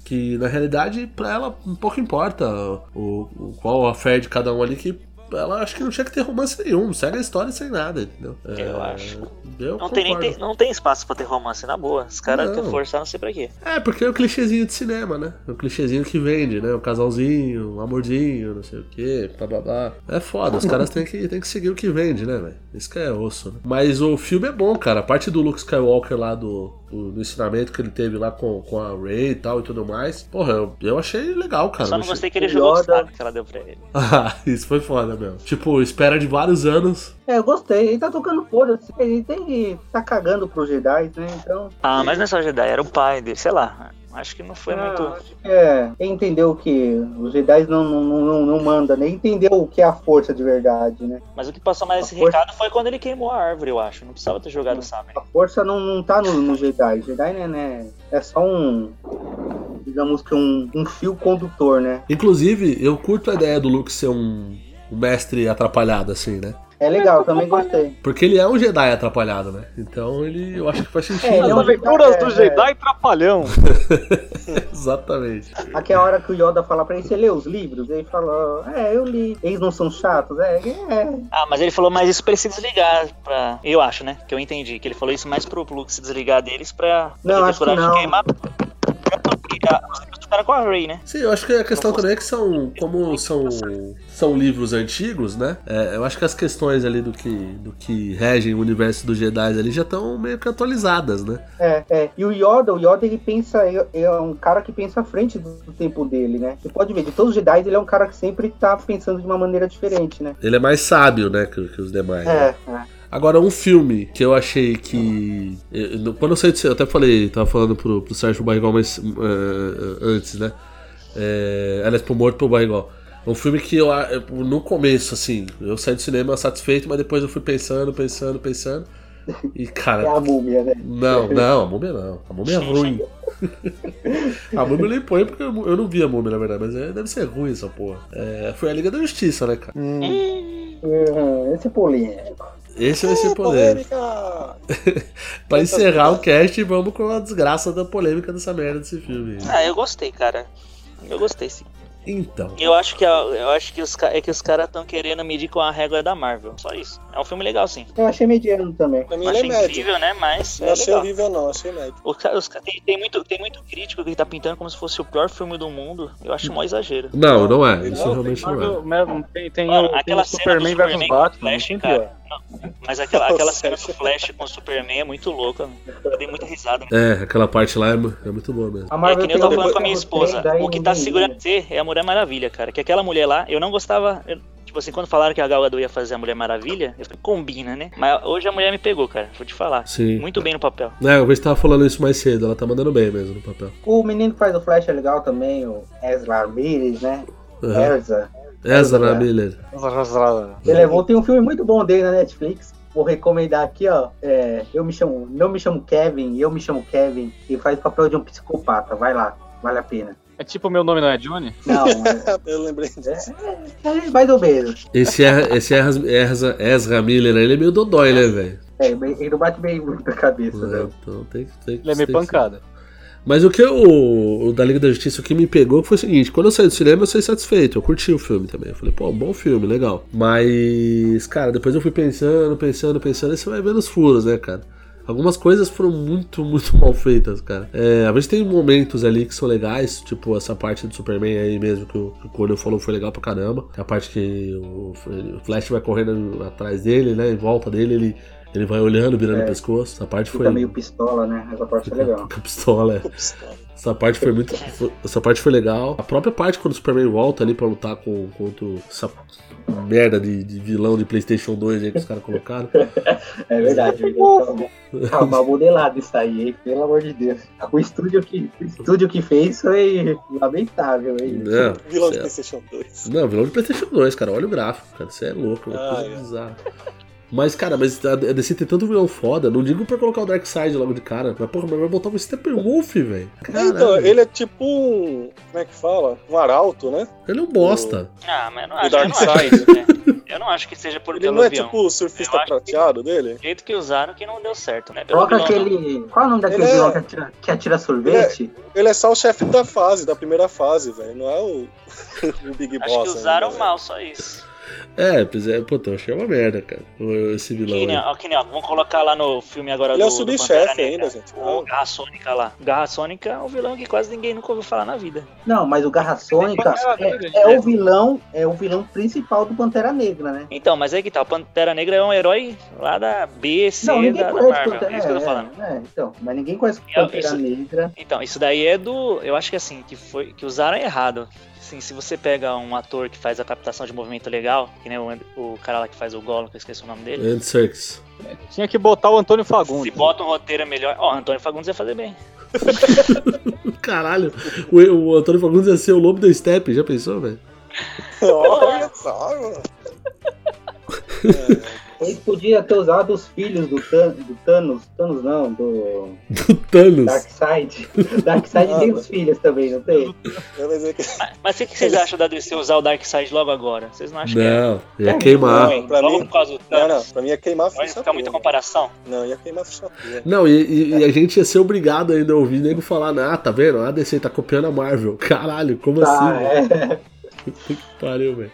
Que na realidade, pra ela, um pouco importa o, o- qual a fé de cada um ali, que ela acho que não tinha que ter romance nenhum. Segue a história sem nada, entendeu? Eu É, acho. Eu Não tem, não tem espaço pra ter romance, na boa. Os caras querem forçar, não sei pra quê. É, porque é o clichêzinho de cinema, né? É o clichêzinho que vende, né? O casalzinho, o amorzinho, não sei o quê, blá blá blá. É foda, os caras têm que, têm que seguir o que vende, né, velho? Isso que é osso, né? Mas o filme é bom, cara. A parte do Luke Skywalker lá do, do, do ensinamento que ele teve lá com, com a Rey e tal e tudo mais. Porra, eu, eu achei legal, cara. Só não achei- gostei que ele jogou o que ela deu pra ele. Ah, (laughs) isso foi foda mesmo. Tipo, espera de vários anos. É, eu gostei. Ele tá tocando foda-se. Ele tem que tá cagando pros Jedi, né? Então. Ah, mas não é só Jedi, era o pai dele, sei lá. Acho que não foi ah, muito. acho que É, entendeu que os Jedi não, não, não, não, manda, nem entendeu o que é a força de verdade, né? Mas o que passou mais esse A força- recado foi quando ele queimou a árvore, eu acho. Não precisava ter jogado o sabre. A força não, não tá no, no Jedi. Jedi né, né, é só um. Digamos que um, um fio condutor, né? Inclusive, eu curto a ideia do Luke ser um, um mestre atrapalhado, assim, né? É legal, eu também gostei. Porque ele é um Jedi atrapalhado, né? Então ele, eu acho que faz sentido. É, As é um aventuras Jedi, do é, Jedi Trapalhão. (laughs) Exatamente. Aqui é a hora que o Yoda fala pra ele, você lê os livros? Ele fala, é, eu li. Eles não são chatos? É, é. Ah, mas ele falou mais isso pra ele se desligar. Pra... Eu acho, né? Que eu entendi. Que ele falou isso mais pro Luke se desligar deles pra Não, acho que coragem não. de queimar. Porque a- Os livros ficaram com a Ray, né? Sim, eu acho que a questão também é que são, como são, são livros antigos, né? É, eu acho que as questões ali do que, do que regem o universo dos Jedi ali já estão meio que atualizadas, né? É, é. E o Yoda, o Yoda, ele pensa, é, é um cara que pensa à frente do, do tempo dele, né? Você pode ver, de todos os Jedi, ele é um cara que sempre tá pensando de uma maneira diferente, né? Ele é mais sábio, né, que, que os demais. né? É, é. Agora, um filme que eu achei que. eu- quando eu saí de eu até falei, tava falando pro, pro Sérgio Barrigol mas, eh, antes, né? É, aliás, pro Morto pro Barrigol. Um filme que eu, no começo, assim, eu saí do cinema satisfeito, mas depois eu fui pensando, pensando, pensando. E, É cara. a múmia, né? Não, não, a múmia não. A múmia é ruim. (laughs) a múmia eu nem põe porque eu, eu não vi a múmia, na verdade, mas é- deve ser ruim essa porra. É, foi a Liga da Justiça, né, cara? Uhum, esse é polêmico. Esse vai ser É, polêmico. polêmica! (laughs) Pra encerrar o cast, vamos com a desgraça da polêmica dessa merda desse filme. Ah, eu gostei, cara. Eu gostei, sim. Então. Eu acho que, eu acho que os, é que os caras estão querendo medir com a régua da Marvel. Só isso. É um filme legal, sim. Eu achei mediano também. Pra mim Não ele é achei médio. incrível, né? Mas Não é achei legal. horrível, não, achei médio. Os os tem, tem muito, tem muito crítico que tá pintando como se fosse o pior filme do mundo. Eu acho mó exagero. Não, não é. Isso Não, realmente não é. Marvel, tem, tem, tem aquela o cena Superman do versus Superman o Batman, Flash, tem cara. Mas aquela, aquela cena do Flash. Com o Superman é muito louca. Eu dei muita risada. É, aquela parte lá é, é muito boa mesmo. A É que nem eu tava falando com a minha esposa. O que tá segurando você é a Mulher Maravilha, cara. Que aquela mulher lá, eu não gostava. eu- tipo assim, quando falaram que a Gal Gadot ia fazer a Mulher Maravilha, eu falei, combina, né? Mas hoje a mulher me pegou, cara. Vou te falar. Sim. Muito bem no papel. É, eu vejo que tava falando isso mais cedo, ela tá mandando bem mesmo no papel. O menino que faz o Flash é legal também, o Ezra Ramirez, né? Uhum. Erza. Ezra Miller. Ele é bom, tem um filme muito bom dele na Netflix. Vou recomendar aqui, ó. É, eu me chamo, não me chamo Kevin, eu me chamo Kevin e faz o papel de um psicopata. Vai lá, vale a pena. É tipo, meu nome não é Johnny? Não, (laughs) é, Eu lembrei disso. é mais ou menos. Esse, é, esse Ezra, Ezra, Ezra Miller, ele é meio dodói, né, velho? É, ele não bate bem muito na cabeça, É, né? então tem, que- tem, que- Ele é meio tem que- pancada. Mas o que eu, o da Liga da Justiça, o que me pegou foi o seguinte: quando eu saí do cinema, eu saí satisfeito. Eu curti o filme também. Eu falei, pô, bom filme, legal. Mas, cara, depois eu fui pensando, pensando, pensando, e você vai vendo os furos, né, cara? Algumas coisas foram muito, (laughs) muito mal feitas, cara. É, às vezes tem momentos ali que são legais, tipo essa parte do Superman aí mesmo que o, que o falou foi legal pra caramba. A parte que o, o Flash vai correndo atrás dele, né, em volta dele, ele, ele vai olhando, virando É. o pescoço. Essa parte Fica foi. meio pistola, né? Essa parte é legal. Pistola, é. Essa parte foi muito. foi- Essa parte foi legal. A própria parte quando o Superman volta ali pra lutar com, contra essa merda de, de vilão de PlayStation 2 aí que os caras colocaram. (laughs) É verdade. verdade. Tá mal modelado isso aí, hein? Pelo amor de Deus. O estúdio que, o estúdio que fez foi lamentável, hein? Não, Vilão de PlayStation 2. não, vilão de PlayStation 2, cara. Olha o gráfico, cara. Você é louco, é Ah, coisa é. bizarra. Mas, cara, mas a DC tem tanto vilão foda. Não digo pra colocar o Darkseid logo de cara. Mas, porra, mas vai botar o Steppenwolf, velho. Então, Caralho. ele é tipo um. Como é que fala? Um arauto, né? Ele é um bosta. Ah, mas eu não O acho, eu não acho Darkseid. que, né? Eu não acho que seja por Ele pelo não é avião. tipo o surfista Eu acho que- prateado dele? Do jeito que usaram que não deu certo, né? Pelo Coloca vilão, não. aquele. Qual é o nome daquele Ele é- vilão que atira, que atira sorvete? Ele é só o chefe da fase, da primeira fase, velho. Não é o, (laughs) o Big Acho Boss. que usaram ainda, mal, só isso. É, pois é, puta, eu achei uma merda, cara. Esse vilão. Que nem, aí. ó, que nem, ó, vamos colocar lá no filme agora Ele é do, o do Pantera subchefe ainda, gente. O Garra Sônica lá. Garra Sônica é um vilão que quase ninguém nunca ouviu falar na vida. Não, mas o Garra Sônica é, é o vilão, é o vilão principal do Pantera Negra, né? Então, mas aí que tá, o Pantera Negra é um herói lá da B, C Não, ninguém da, da Marvel. Pantera É isso que eu tô é, falando. É, então, mas ninguém conhece É, Pantera isso- Negra. Então, isso daí é do. Eu acho que assim, que foi. Que usaram errado. Assim, se você pega um ator que faz a captação de movimento legal, que nem o, And- o cara lá que faz o Gollum, que eu esqueci o nome dele. Andy Serkis. Tinha que botar o Antônio Se Fagundes. bota um roteiro melhor. Ó, Antônio Fagundes ia fazer bem. (laughs) Caralho, o, o Antônio Fagundes ia ser o lobo da Steppe, já pensou, velho? Olha só, mano. (laughs) Ele podia ter usado os filhos do, Tan, do Thanos. Thanos não, do (laughs) Do Thanos. Darkseid. (laughs) Darkseid tem os filhos também, não tem? Que- Mas o que, que vocês acham da DC usar o Darkseid logo agora? Vocês não acham Não, ia É, queimar. que é Não, pra logo mim- por causa do Não, não, Thanos? pra mim ia queimar a ficha ficar muita tua. comparação? Não, ia queimar a ficha. Não, e, e- e a gente ia ser obrigado ainda a ouvir nego falar, ah, tá vendo? A DC tá copiando a Marvel. (laughs) Caralho, como Tá, assim? velho? Que pariu, velho.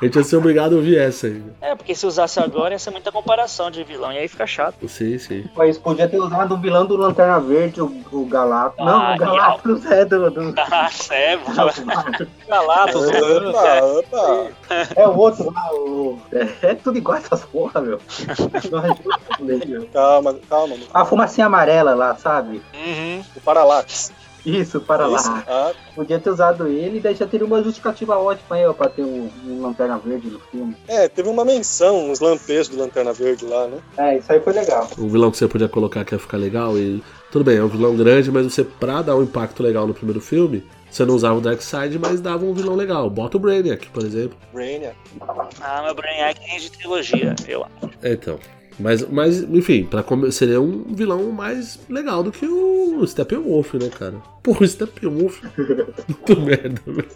A gente ia ser obrigado a ouvir essa ainda. É, porque se usasse agora ia ser muita comparação de vilão, e aí fica chato. Sim, sim. Mas podia ter usado o vilão do Lanterna Verde, o, o Galactus. Não, Ah, o Galactus é do. do... (laughs) Ah, é, mano. Galatos, Opa, opa. É o outro lá, o. É, é tudo igual essas porra, meu. Calma, calma. mano. A fumacinha amarela lá, sabe? Uhum. O Parallax. Isso, para Isso. lá. Ah, Podia ter usado ele e daí já teria uma justificativa ótima aí, ó, pra ter um, um Lanterna Verde no filme. é, teve uma menção, uns lampejos do Lanterna Verde lá, né? É, isso aí foi legal. Um vilão que você podia colocar que ia ficar legal e. Tudo bem, é um vilão grande, mas você, pra dar um impacto legal no primeiro filme, você não usava o Darkseid, mas dava um vilão legal. Bota o Brainiac, por exemplo. Brainiac. Ah, meu Brainiac tem de trilogia, eu acho. É, então. Mas, mas enfim, pra seria um vilão mais legal do que o Steppenwolf, né, cara? Porra, o Steppenwolf. (laughs) Muito merda, velho.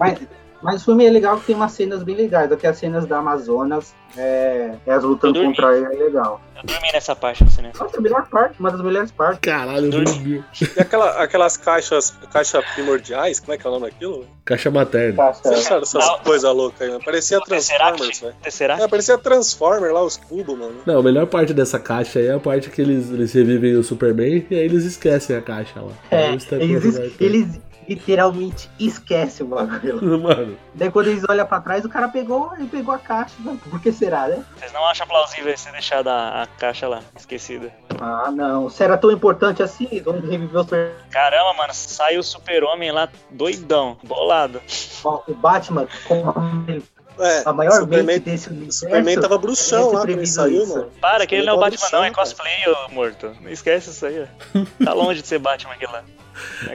Mas, o filme é legal que tem umas cenas bem legais. Daqui as cenas da Amazonas, é, é as lutando contra ele, é legal. Eu dormi nessa parte do cinema. Nossa, a melhor parte, uma das melhores partes. Caralho, eu dormi. E aquela, aquelas caixas, caixa primordiais, como é que é o nome daquilo? Caixa materna. Tá, Vocês acharam essas coisas loucas aí, mano? Parecia? Transformers, velho. É, parecia Transformer lá, os cubos, mano. Não, a melhor parte dessa caixa aí é a parte que eles, eles revivem o Superman e aí eles esquecem a caixa lá. É, eles, eles literalmente esquecem o bagulho. (laughs) Mano, Daí quando eles olham pra trás, o cara pegou e pegou a caixa. Por que será, né? Vocês não acham plausível você deixar a, a caixa lá, esquecida? Ah, não. Se era tão importante assim, vão reviver o Super... Caramba, mano, saiu o super-homem lá doidão, bolado. Ó, o Batman com É, a maior Superman, mente desse o universo. Superman tava bruxão lá quando saiu, isso. mano. Para, que ele não é o Ele Batman tava não, é bruxão, cosplay, ô morto. Não esquece isso aí, ó. Tá longe de ser Batman aquele lá.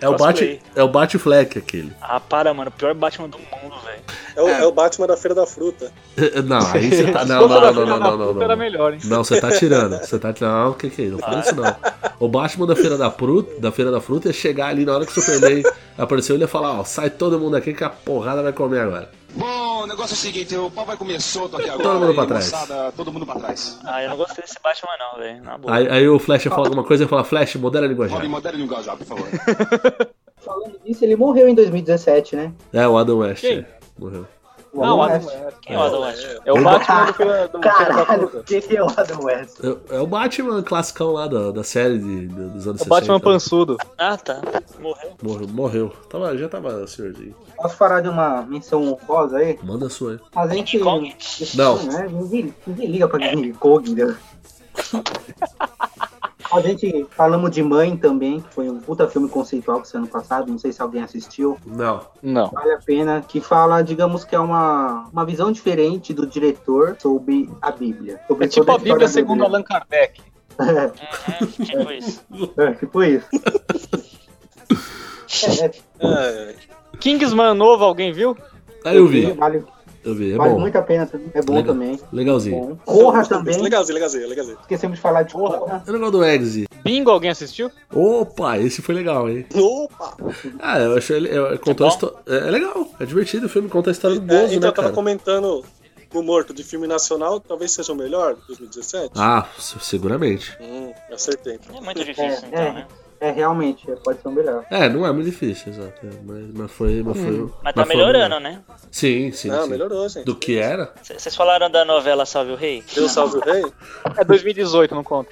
É o, cosplay. Bat, é o Batfleck aquele. Ah, para, mano, o pior Batman do mundo, velho. É o, é o Batman da Feira da Fruta. (laughs) Não, aí você tá. (laughs) Não, não, não, não, não, não, não, Era não. melhor, hein? Não, você tá tirando. Você tá tirando. Não, o que que é isso? Não fala isso não. O Batman da Feira da Fruta, da Feira da Fruta ia chegar ali na hora que o Superman (laughs) apareceu, ele ia falar, ó, sai todo mundo aqui que a porrada vai comer agora. Bom, o negócio é o seguinte, o pau vai comer solto aqui agora. Todo mundo pra trás. moçada, todo mundo pra trás. Ah, eu não gostei desse Batman não, velho. Na boa. Aí, aí o Flash ia falar alguma coisa e ia falar, Flash, modera a linguagem. Pode modere linguajar, por favor. (laughs) Falando disso, ele morreu em 2017, né? É, o Adam West. Quem? é, Morreu. O Não, Adam West. West. Quem é o Adam West? É o Batman do do Caralho, quem é o Adam West? É, é o Batman classicão lá da, da série de, de- dos anos O Batman 60. pançudo. Ah, tá. Morreu. Morreu. morreu. Tava, já tava senhorzinho. Posso falar de uma menção honrosa aí? Manda a sua aí. A gente. Não. né? Ninguém, ninguém liga pra King Kong, né? A gente falamos de Mãe também, que foi um puta filme conceitual que saiu ano passado, não sei se alguém assistiu. Não. Não. Vale a pena, que fala, digamos que é uma, uma visão diferente do diretor sobre a Bíblia. Sobre É tipo toda a Bíblia segundo. Allan Kardec. Uhum, (laughs) tipo isso. É, tipo isso. É, é, É, Kingsman novo, alguém viu? Aí eu vi. Vale, Eu vi. É vale bom. muito a pena, é bom Legal. também. Legalzinho. Bom. Corra também, Legalzinho, legalzinho, legalzinho. esquecemos de falar de Corra. É o negócio do Eggsy. Bingo, alguém assistiu? Opa, esse foi legal, hein? Opa! Ah, eu achei ele. É, contou a bom? histó- é, é legal, é divertido o filme, conta a história do É, Bozo, então né, eu tava cara? comentando o Morto de filme nacional, talvez seja o melhor, 2017. Ah, se- seguramente. Hum, acertei. É muito difícil, É, então, é. né? É, realmente, pode ser o melhor. É, não é muito difícil, exato. é, Mas, mas foi. Mas, foi, Mas tá foi melhorando, né? Sim, sim. Não, sim. melhorou, gente. Do que era? Vocês falaram da novela Salve o Rei? Deu salve o rei? É 2018, não conta.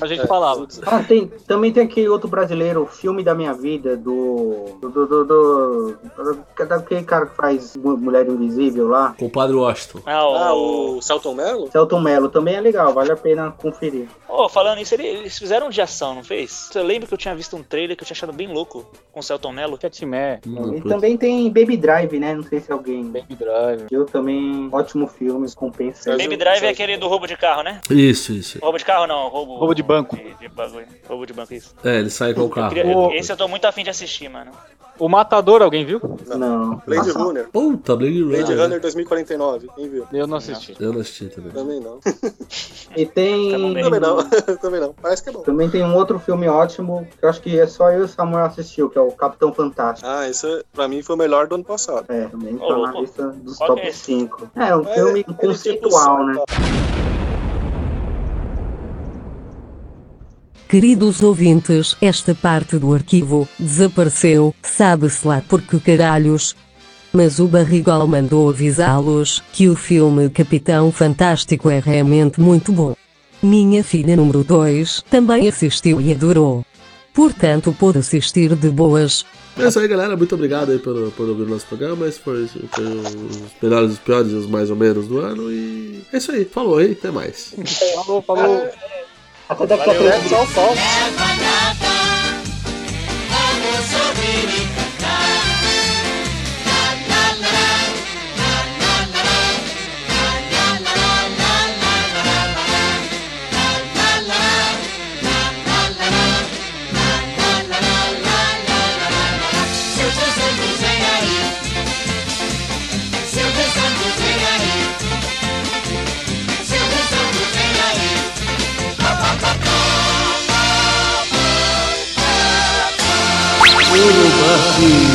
A gente É, falava. Ah, tem, também tem aquele outro brasileiro, o Filme da Minha Vida, do. do. do. do, do- do- daquele cara que faz Mu- Mulher Invisível lá. Com o Padre Washington. Ah, o... Ah, o Celton Mello? Celton Mello também é legal, vale a pena conferir. Ô, falando nisso, ele- eles fizeram um de ação, não fez? Eu lembro que eu tinha visto um trailer que eu tinha achado bem louco com o Celton Mello. Catmé, Hum, E também tem Baby Drive, né? Não sei se alguém Baby Drive. viu também. Ótimo filme, compensa. Baby eu- Drive é eu- aquele do roubo de carro, né? Isso, isso. Roubo de carro não, roubo... Roubo de banco. De, de bagulho. Roubo de banco, isso. É, ele sai com o carro. Queria- Ô. Esse eu tô muito afim de assistir, mano. O Matador, alguém viu? Não. Blade Nossa, Runner. Puta, Blade Runner. Blade Runner 2049. Quem viu? Eu não assisti. Eu não assisti também. Também não. E tem. Tá bom, bem. Também não. (laughs) Também não. Parece que é bom. Também tem um outro filme ótimo, que eu acho que é só eu e o Samuel assistiu, que é o Capitão Fantástico. Ah, isso pra mim foi o melhor do ano passado. É, também Ô, tá na louco. lista dos Qual que top é esse? 5. É, um É, filme ele é tipo conceitual, né? Queridos ouvintes, esta parte do arquivo desapareceu, sabe-se lá por que caralhos. Mas o Barrigal mandou avisá-los que o filme Capitão Fantástico é realmente muito bom. Minha filha número 2 também assistiu e adorou. Portanto, pôde assistir de boas. É isso aí, galera. Muito obrigado aí por, por ouvir o nosso programa. Esse foi, foi os melhores, os piores e os mais ou menos do ano. E é isso aí. Falou aí. Até mais. Falou, falou. Até daqui a pouco. É só Buffy.